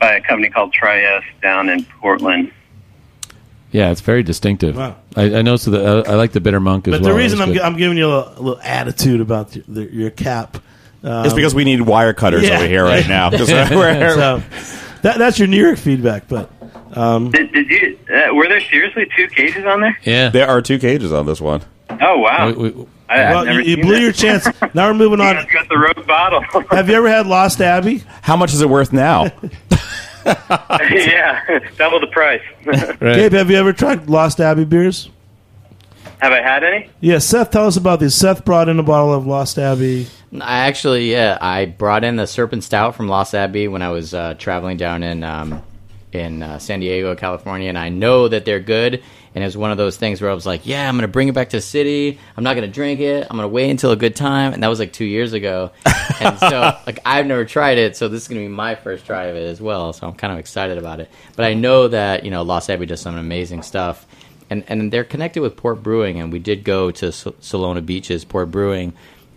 by a company called Trieste down in Portland. yeah, it's very distinctive. Wow. I, I So the I, I like the bitter monk as But well. the reason I'm, good. I'm giving you a little, a little attitude about the, the, your cap. Um, It's because we need wire cutters yeah. over here right now. we're- so that, that's your New York feedback. But Did, did you? Uh, were there seriously two cages on there? yeah. there are two cages on this one. Oh wow! We- we- I, well, never you, you blew that. your chance. Now we're moving You on. guys got the rogue bottle. Have you ever had Lost Abbey? How much is it worth now? yeah, double the price. right. Gabe, have you ever tried Lost Abbey beers? Have I had any? Yeah, Seth, tell us about this. Seth brought in a bottle of Lost Abbey. I actually, yeah, I brought in the Serpent Stout from Lost Abbey when I was uh, traveling down in um, in uh, San Diego, California, and I know that they're good. And it was one of those things where I was like, "Yeah, I'm gonna bring it back to the city. I'm not gonna drink it. I'm gonna wait until a good time." And that was like two years ago. and so, like, I've never tried it, so this is gonna be my first try of it as well. So I'm kind of excited about it. But I know that you know Lost Abbey does some amazing stuff. And, and they're connected with Port Brewing, and we did go to S- Solana Beach's, Port Brewing,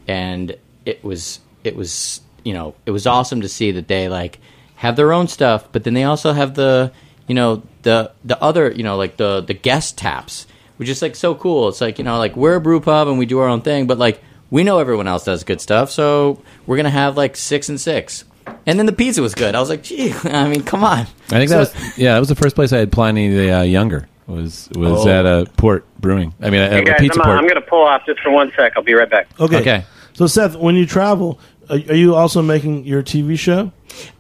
and it was it was you know it was awesome to see that they like have their own stuff, but then they also have the you know the the other you know like the the guest taps, which is like so cool. It's like you know like we're a brew pub and we do our own thing, but like we know everyone else does good stuff, so we're gonna have like six and six. And then the pizza was good. I was like, gee, I mean, come on. I think that was yeah. That was the first place I had Pliny the uh, Younger. Was was Oh. at a Port Brewing. I mean, Hey a guys, pizza I'm, port. I'm going to pull off just for one sec. I'll be right back. Okay. Okay. So, Seth, when you travel, are, are you also making your TV show?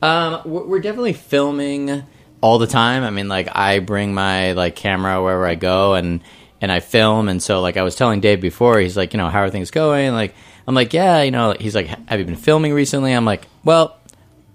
Um, we're, we're definitely filming all the time. I mean, like I bring my like camera wherever I go, and and I film. And so, like I was telling Dave before, he's like, you know, how are things going? Like I'm like, yeah, you know. He's like, have you been filming recently? I'm like, well,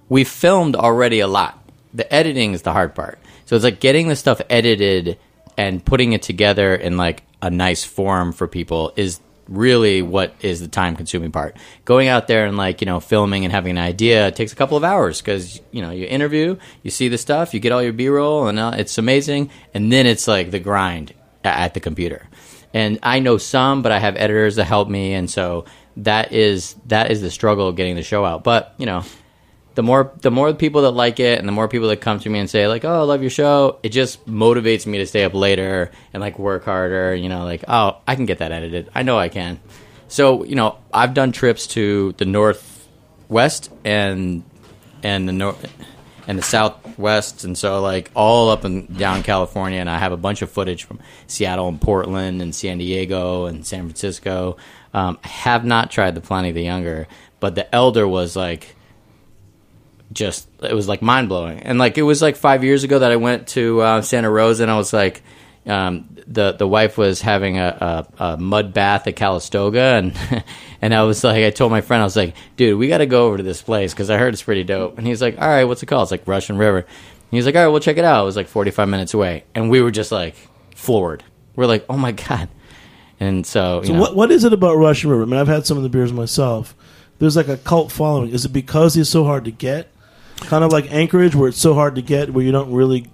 we filmed already a lot. The editing is the hard part. So it's like getting the stuff edited and putting it together in like a nice form for people is really what is the time consuming part. Going out there and like, you know, filming and having an idea takes a couple of hours because, you know, you interview, you see the stuff, you get all your B roll and uh, it's amazing. And then it's like the grind at the computer. And I know some, but I have editors that help me. And so that is, that is the struggle of getting the show out. But, you know, the more the more people that like it and the more people that come to me and say like oh i love your show it just motivates me to stay up later and like work harder you know like oh i can get that edited. I know i can. So you know i've done trips to the northwest and and the north and the southwest and so like all up and down california and i have a bunch of footage from seattle and portland and san diego and san francisco. Um, i have not tried the pliny the younger but the elder was like just it was like mind blowing. And like it was like five years ago that I went to uh, Santa Rosa, and I was like, um, the the wife was having a, a, a mud bath at Calistoga, and and I was like, I told my friend, I was like, dude, we got to go over to this place because I heard it's pretty dope. And he's like, all right, what's it called? It's like Russian River. And he's like, all right, we'll check it out. It was like forty five minutes away, and we were just like floored. We're like, oh my god. And so, you So know, what what is it about Russian River? I mean, I've had some of the beers myself. There's like a cult following. Is it because he's so hard to get? Kind of like Anchorage, where it's so hard to get, where you don't really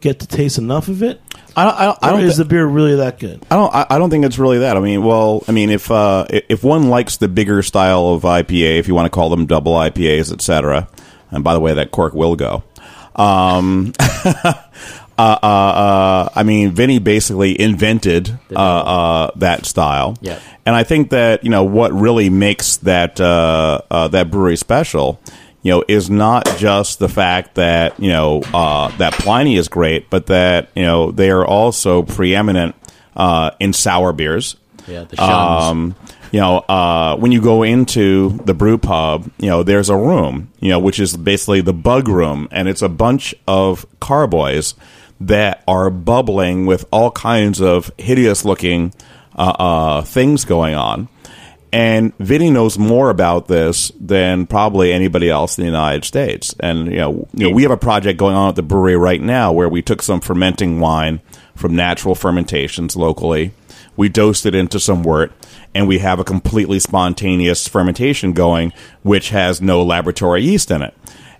get to taste enough of it. I don't. I don't, I don't is thi- the beer really that good? I don't. I I don't think it's really that. I mean, well, I mean, if uh, if one likes the bigger style of IPA, if you want to call them double IPAs, etc. And by the way, that cork will go. Um, uh, uh, uh, I mean, Vinnie basically invented uh, uh, that style. Yeah. And I think that you know what really makes that uh, uh, that brewery special, you know, is not just the fact that you know uh, that Pliny is great, but that you know they are also preeminent uh, in sour beers. Yeah, the shuns. Um, you know, uh, when you go into the brew pub, you know, there's a room, you know, which is basically the bug room, and it's a bunch of carboys that are bubbling with all kinds of hideous looking uh, uh, things going on. And Vinnie knows more about this than probably anybody else in the United States. And you know, you know, we have a project going on at the brewery right now where we took some fermenting wine from natural fermentations locally. We dosed it into some wort, and we have a completely spontaneous fermentation going, which has no laboratory yeast in it.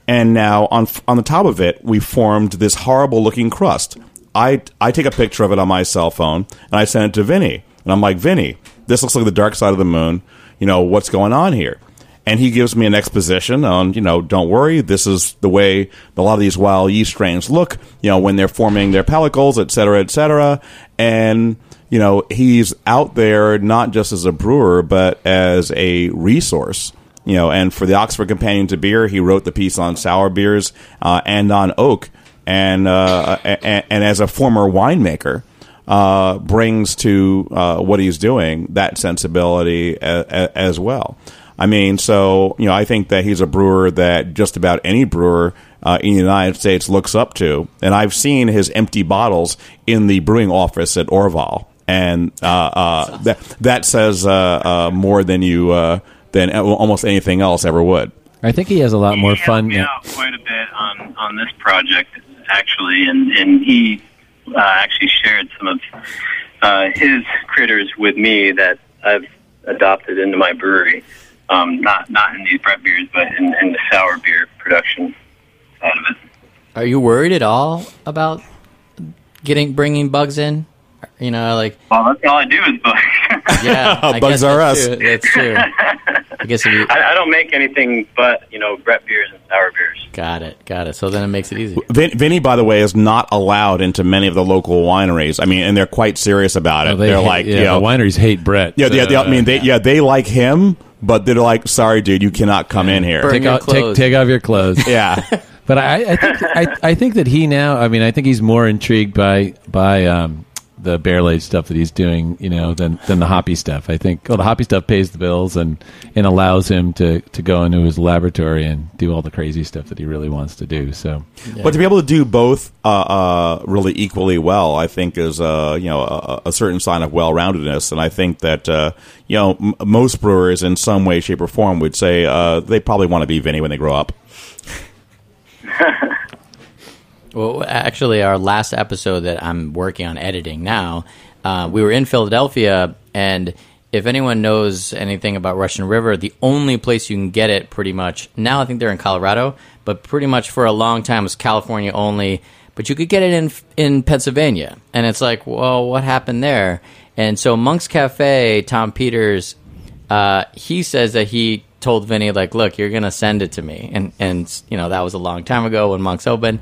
And now on on the top of it, we formed this horrible looking crust. I I take a picture of it on my cell phone and I send it to Vinnie, and I'm like, Vinnie, this looks like the dark side of the moon. You know what's going on here? And he gives me an exposition on, you know, don't worry, this is the way a lot of these wild yeast strains look, you know, when they're forming their pellicles, et cetera, et cetera. And, you know, he's out there not just as a brewer, but as a resource you know, and for the Oxford Companion to Beer, he wrote the piece on sour beers uh, and on oak, and uh, and, and as a former winemaker, uh, brings to uh, what he's doing that sensibility a, a, as well. I mean, so you know, I think that he's a brewer that just about any brewer uh, in the United States looks up to, and I've seen his empty bottles in the brewing office at Orval, and uh, uh, that that says uh, uh, more than you uh, than almost anything else ever would. I think he has a lot more He helped fun. me now. out quite a bit on on this project actually, and and he uh, actually shared some of uh, his critters with me that I've adopted into my brewery. Um, not not in these Brett beers, but in, in the sour beer production side of it. are you worried at all about getting bringing bugs in? You know, like Well, that's all I do is bugs. yeah, I Bugs are that's us. True. That's true. I guess if you I, I don't make anything but you know Brett beers and sour beers. got it, got it. So then it makes it easy. Vin, Vinnie, by the way, is not allowed into many of the local wineries. I mean, and they're quite serious about it. Oh, they are hate- like, yeah, you know, the wineries hate Brett. yeah, yeah, so, they, I mean, uh, they, yeah, they like him, but they're like, sorry, dude, you cannot come in here. Take your off, take, take off your clothes. Yeah, But I, I think I, I think that he now. I mean, I think he's more intrigued by by um, the barrel aged stuff that he's doing, you know, than than the hoppy stuff. I think well, the hoppy stuff pays the bills and and allows him to to go into his laboratory and do all the crazy stuff that he really wants to do. So but to be able to do both uh, uh, really equally well, I think is uh, you know a, a certain sign of well roundedness, and I think that uh, you know m- most brewers in some way, shape, or form would say uh, they probably want to be Vinnie when they grow up. Well, actually, our last episode that I'm working on editing now, uh, we were in Philadelphia, and if anyone knows anything about Russian River, the only place you can get it pretty much now, I think they're in Colorado, but pretty much for a long time was California only. But you could get it in in Pennsylvania, and it's like, well, what happened there? And so Monk's Cafe, Tom Peters, uh, he says that he told Vinnie like, "Look, you're gonna send it to me," and and you know that was a long time ago when Monks opened.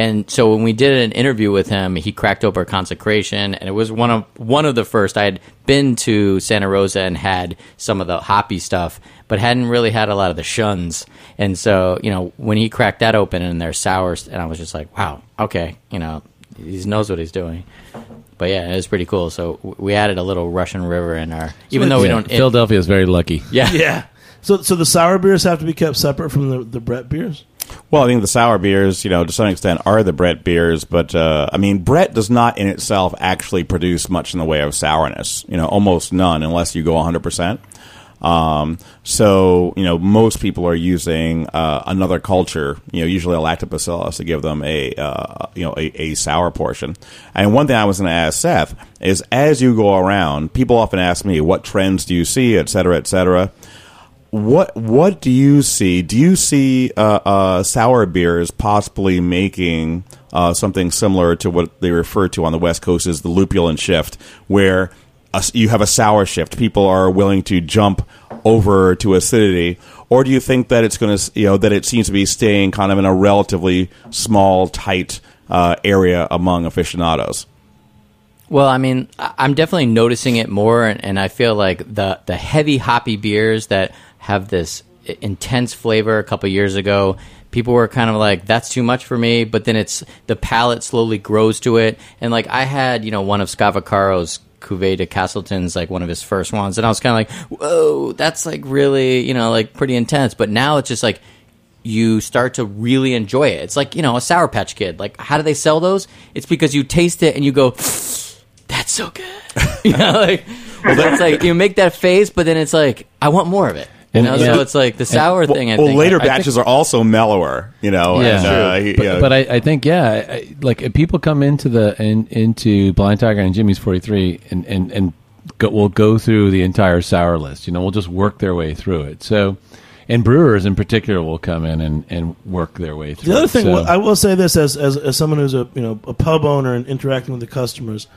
And so when we did an interview with him, he cracked open our consecration, and it was one of one of the first. I had been to Santa Rosa and had some of the hoppy stuff, but hadn't really had a lot of the shuns. And so you know when he cracked that open and their sours, and I was just like, wow, okay, you know, he knows what he's doing. But yeah, it was pretty cool. So we added a little Russian River in our, even though we Yeah, don't. Philadelphia is very lucky. yeah, Yeah. So so the sour beers have to be kept separate from the the Brett beers. Well, I think the sour beers, you know, to some extent are the Brett beers, but uh, I mean, Brett does not in itself actually produce much in the way of sourness. You know, almost none, unless you go 100. percent Um, so you know, most people are using uh, another culture. You know, usually a lactobacillus to give them a uh, you know a, a sour portion. And one thing I was going to ask Seth is, as you go around, people often ask me, "What trends do you see?" et cetera, et cetera. What what do you see? Do you see uh, uh, sour beers possibly making uh, something similar to what they refer to on the West Coast as the lupulin shift, where a, you have a sour shift? People are willing to jump over to acidity, or do you think that it's going to you know that it seems to be staying kind of in a relatively small, tight uh, area among aficionados? Well, I mean, I'm definitely noticing it more, and, and I feel like the the heavy hoppy beers that have this intense flavor. A couple years ago, people were kind of like, "That's too much for me," but then it's the palate slowly grows to it, and like I had, you know, one of Scott Vaccaro's Cuvée de Castleton's like one of his first ones, and I was kind of like, "Whoa, that's like really, you know, like pretty intense." But now it's just like you start to really enjoy it. It's like, you know, a Sour Patch Kid. Like, how do they sell those? It's because you taste it and you go, that's so good. you know, like, it's like you make that face, but then it's like, I want more of it. You And- know, yeah. so it's like the sour thing. I well, later I- I think- batches are also mellower. You know, Yeah, and, uh, he- but, yeah. but I, I think yeah, I, I- like if people come into the in, into Blind Tiger and Jimmy's Forty Three and and and go, will go through the entire sour list. You know, we'll just work their way through it. So, and brewers in particular will come in and, and work their way through. The other it. thing, So- well, I will say this as, as as someone who's a you know a pub owner and interacting with the customers,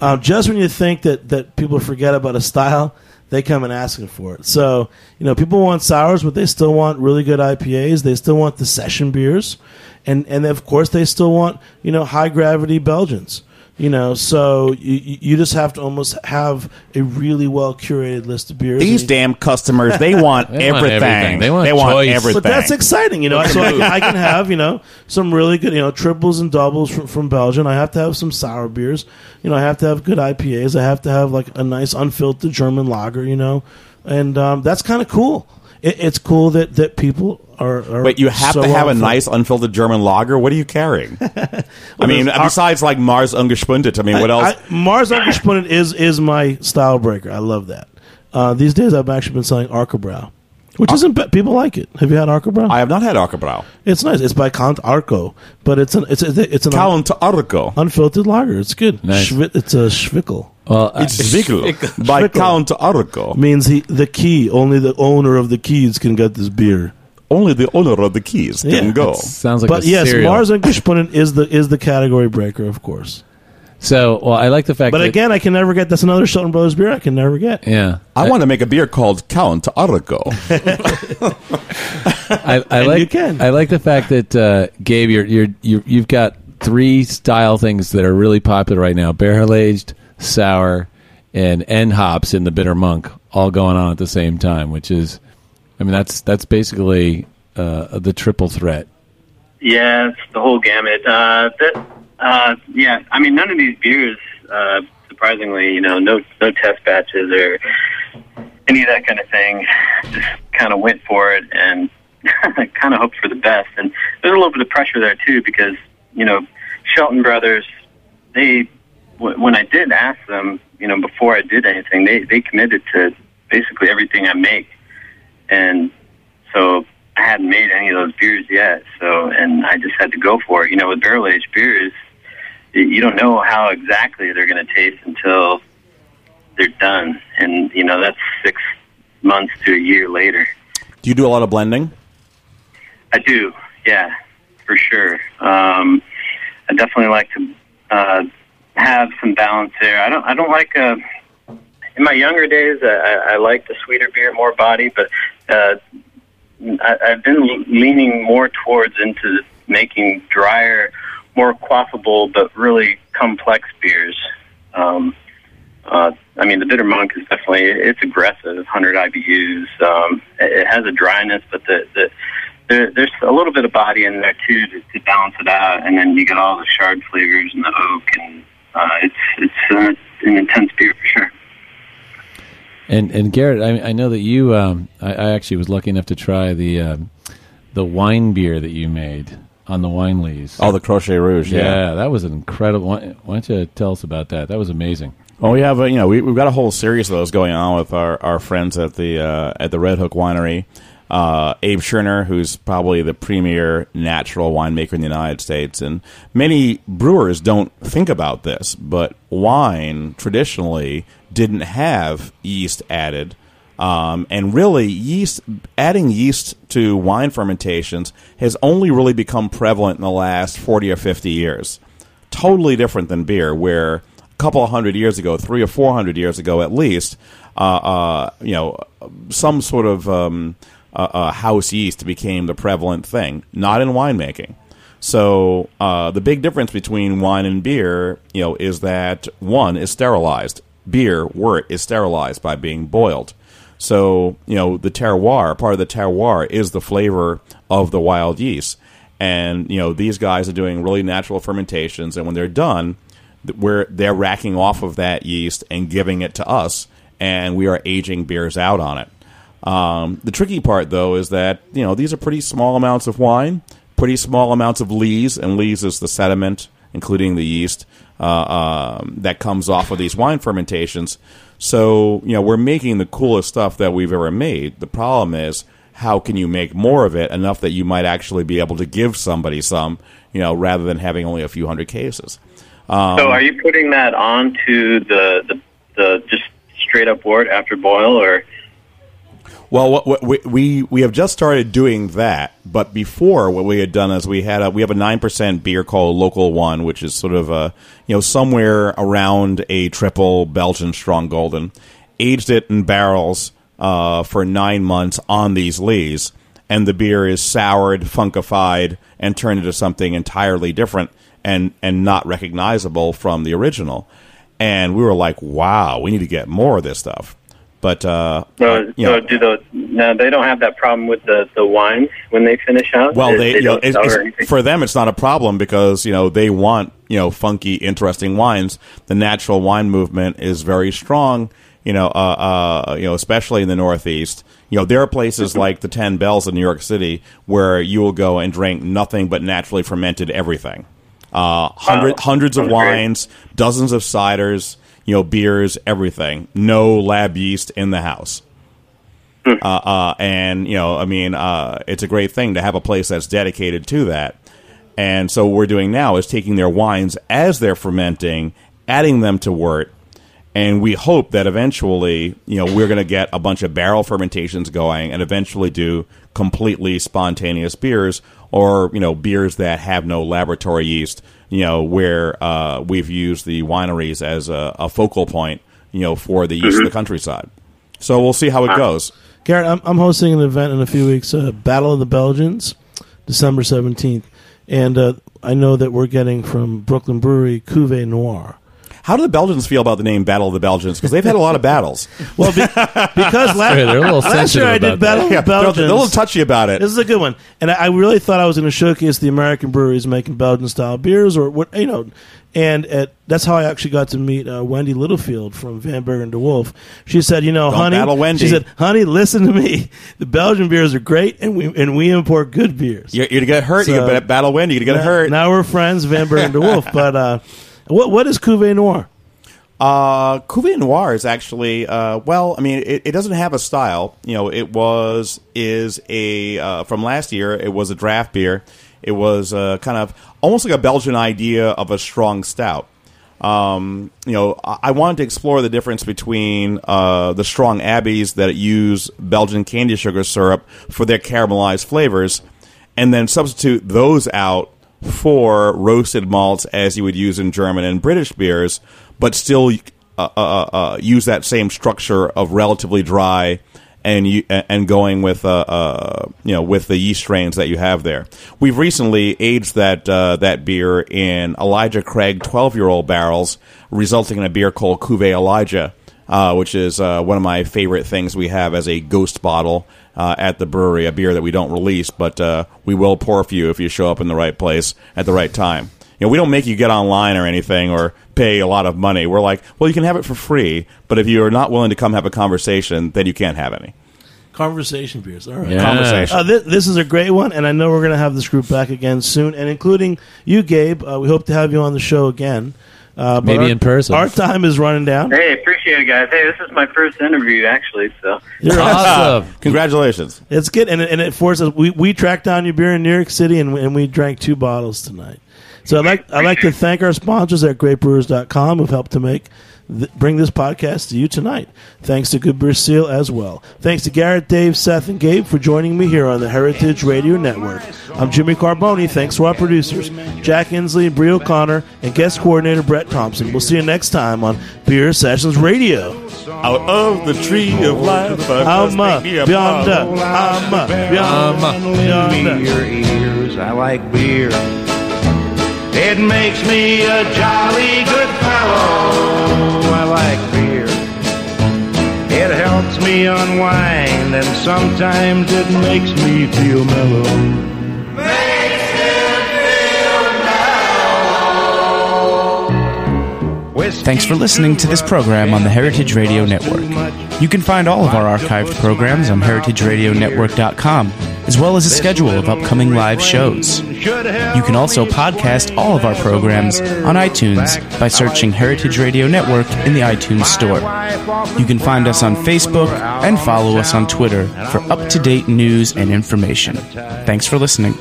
uh, just when you think that that people forget about a style, they come and asking for it. So you know, people want sours, but they still want really good IPAs. They still want the session beers, and and of course they still want you know high gravity Belgians. You know, so you, you you just have to almost have a really well curated list of beers. These And you- damn customers, they want They want everything. everything. They want choice. everything. But that's exciting, you know. So I can, I can have you know some really good you know triples and doubles from, from Belgium. I have to have some sour beers. You know, I have to have good IPAs. I have to have like a nice unfiltered German lager. You know, and um, that's kind of cool. It, it's cool that that people are. are Wait, you have so to have a nice unfiltered German lager. What are you carrying? I mean, there's- besides like Mahr's Ungespundet, I mean, what else? I, Mahr's Ungespundet is is my style breaker. I love that. Uh, these days, I've actually been selling Arcobrau, which isn't bad. People like it. Have you had Arcobrau? I have not had Arcobrau. It's nice. It's by Count Arco, but it's an it's a, it's an Count Arco. unfiltered lager. It's good. Nice. Schwi- it's a Zwickel. well, I- It's Zwickel by Zwickel. Count Arco. Means he the key. Only the owner of the keys can get this beer. Only the owner of the keys can Yeah, go. sounds like but a yes, cereal. Mars and Gishpunen is the is the category breaker, of course. So, well, I like the fact. But that, again, I can never get. That's another Shelton Brothers beer I can never get. yeah, I want to make a beer called Count Arco. I, I And like you can. I like the fact that uh, Gabe, you're, you're you you've got three style things that are really popular right now: barrel aged, sour, and end hops in the bitter monk, all going on at the same time. Which is, I mean, that's that's basically uh, the triple threat. Yeah, it's the whole gamut. Uh, that, uh, yeah, I mean, none of these beers, uh, surprisingly, you know, no no test batches or any of that kind of thing. Just kind of went for it and kind of hoped for the best. And there's a little bit of pressure there too because you know, Shelton Brothers, they w- when I did ask them, you know, before I did anything, they they committed to basically everything I make, and so I hadn't made any of those beers yet. So, and I just had to go for it. You know, with barrel aged beers, you don't know how exactly they're going to taste until they're done, and you know that's six months to a year later. Do you do a lot of blending? I do, yeah, for sure. Um, I definitely like to uh, have some balance there. I don't. I don't like. Uh, in my younger days, I, I, I like the sweeter beer, more body, but uh, I, I've been leaning more towards into making drier, more quaffable, but really complex beers. Um, uh, I mean, the bitter monk is definitely it's aggressive, 100 IBUs. Um, it, it has a dryness, but the, the there, there's a little bit of body in there too to, to balance it out, and then you get all the chard flavors and the oak, and uh, it's it's uh, an intense beer for sure. And and Garrett, I, I know that you. Um, I, I actually was lucky enough to try the um, the wine beer that you made on the wine lees. Oh, the Crochet Rouge. yeah. Yeah. that was an incredible. Why, why don't you tell us about that? That was amazing. Well, we have a, you know we, we've got a whole series of those going on with our, our friends at the uh, at the Red Hook Winery. Uh, Abe Schoener, who's probably the premier natural winemaker in the United States, and many brewers don't think about this, but wine traditionally didn't have yeast added, um, and really yeast adding yeast to wine fermentations has only really become prevalent in the last forty or fifty years. Totally different than beer, where a couple of hundred years ago, three or four hundred years ago at least, uh, uh, you know, some sort of um, uh, uh, house yeast became the prevalent thing, not in winemaking. So uh, the big difference between wine and beer, you know, is that one is sterilized. Beer, wort, is sterilized by being boiled. So you know, the terroir, part of the terroir, is the flavor of the wild yeast. And you know, these guys are doing really natural fermentations, and when they're done, where they're racking off of that yeast and giving it to us, and we are aging beers out on it. Um, the tricky part, though, is that you know these are pretty small amounts of wine, pretty small amounts of lees, and lees is the sediment, including the yeast uh, um, that comes off of these wine fermentations. So you know we're making the coolest stuff that we've ever made. The problem is how can you make more of it enough that you might actually be able to give somebody some, you know, rather than having only a few hundred cases. Um, so, are you putting that onto the the, the just straight up wort after boil, or? Well, what, what, we, we we have just started doing that, but before what we had done is we had a we have a nine percent beer called Local One, which is sort of a you know somewhere around a triple Belgian strong golden, aged it in barrels uh, for nine months on these lees, and the beer is soured, funkified, and turned into something entirely different and and not recognizable from the original. And we were like, wow, we need to get more of this stuff. But uh, So, you so know, do those? Now they don't have that problem with the the wines when they finish out. well, they, you know, it's, for them it's not a problem because you know they want you know funky, interesting wines. The natural wine movement is very strong. You know, uh, uh, you know, especially in the Northeast. You know, there are places like the Ten Bells in New York City where you will go and drink nothing but naturally fermented everything. Uh, hundred, Wow. hundreds of Sounds great. wines, dozens of ciders, you know, beers, everything. No lab yeast in the house. Hmm. Uh, uh, and you know, I mean, uh, it's a great thing to have a place that's dedicated to that. And so, what we're doing now is taking their wines as they're fermenting, adding them to wort, and we hope that eventually, you know, we're going to get a bunch of barrel fermentations going, and eventually do completely spontaneous beers, or you know, beers that have no laboratory yeast. You know, where uh, we've used the wineries as a, a focal point, you know, for the yeast of the countryside. So we'll see how it goes. Garrett, I'm, I'm hosting an event in a few weeks, uh, Battle of the Belgians, December 17th. And uh, I know that we're getting from Brooklyn Brewery Cuvée Noir. How do the Belgians feel about the name Battle of the Belgians? Because they've had a lot of battles. Well, be, because la- Sorry, they're a little last year I did about Battle of Yeah, the they're, Belgians. they're a little touchy about it. This is a good one, and I, I really thought I was going to showcase the American breweries making Belgian style beers, or what you know. And at, that's how I actually got to meet uh, Wendy Littlefield from Vanberg & DeWulf. She said, "You know, Don't honey," battle Wendy. she said, "Honey, listen to me. The Belgian beers are great, and we and we import good beers." You're, you're gonna get hurt. you So- get battle wind. You're gonna get now, hurt. Now we're friends, Vanberg & DeWulf. But uh, what what is Cuvée Noir? Uh, Cuvée Noir is actually uh, well. I mean, it, it doesn't have a style. You know, it was is a uh, from last year. It was a draft beer. It was uh, kind of almost like a Belgian idea of a strong stout. Um, you know, I, I wanted to explore the difference between uh, the strong abbeys that use Belgian candy sugar syrup for their caramelized flavors, and then substitute those out for roasted malts as you would use in German and British beers, but still uh, uh, uh, use that same structure of relatively dry and you, and going with uh, uh, you know with the yeast strains that you have there. We've recently aged that uh, that beer in Elijah Craig twelve year old barrels, resulting in a beer called Cuvée Elijah, uh, which is uh, one of my favorite things we have as a ghost bottle uh, at the brewery. A beer that we don't release, but uh, we will pour for you if you show up in the right place at the right time. You know, we don't make you get online or anything or pay a lot of money. We're like, well, you can have it for free, but if you're not willing to come have a conversation, then you can't have any. Conversation beers. All right. Yeah. Conversation. Uh, this, this is a great one, and I know we're going to have this group back again soon, and including you, Gabe. Uh, we hope to have you on the show again. Uh, Maybe our- in person. Our time is running down. Hey, appreciate it, guys. Hey, this is my first interview, actually. So You're awesome. Congratulations. It's good, and it, and it forced us. We, we tracked down your beer in New York City, and, we- and we drank two bottles tonight. So I'd like I'd like to thank our sponsors at GreatBrewers.com who've helped to make th- bring this podcast to you tonight. Thanks to Good Beer Seal as well. Thanks to Garrett, Dave, Seth, and Gabe for joining me here on the Heritage Radio Network. I'm Jimmy Carbone. Thanks to our producers Jack Inslee, Brie O'Connor, and guest coordinator Brett Thompson. We'll see you next time on Beer Sessions Radio. Out of the tree of life, I I'm must a make me a beyond bottle. a- I'm a beyond and lend me your ears. I like beer. It makes me a jolly good fellow. I like beer. It helps me unwind, and sometimes it makes me feel mellow. Makes it feel now. Thanks for listening to this program on the Heritage Radio Network. You can find all of our archived programs on heritageradionetwork.com, as well as a schedule of upcoming live shows. You can also podcast all of our programs on iTunes by searching Heritage Radio Network in the iTunes Store. You can find us on Facebook and follow us on Twitter for up to date news and information. Thanks for listening.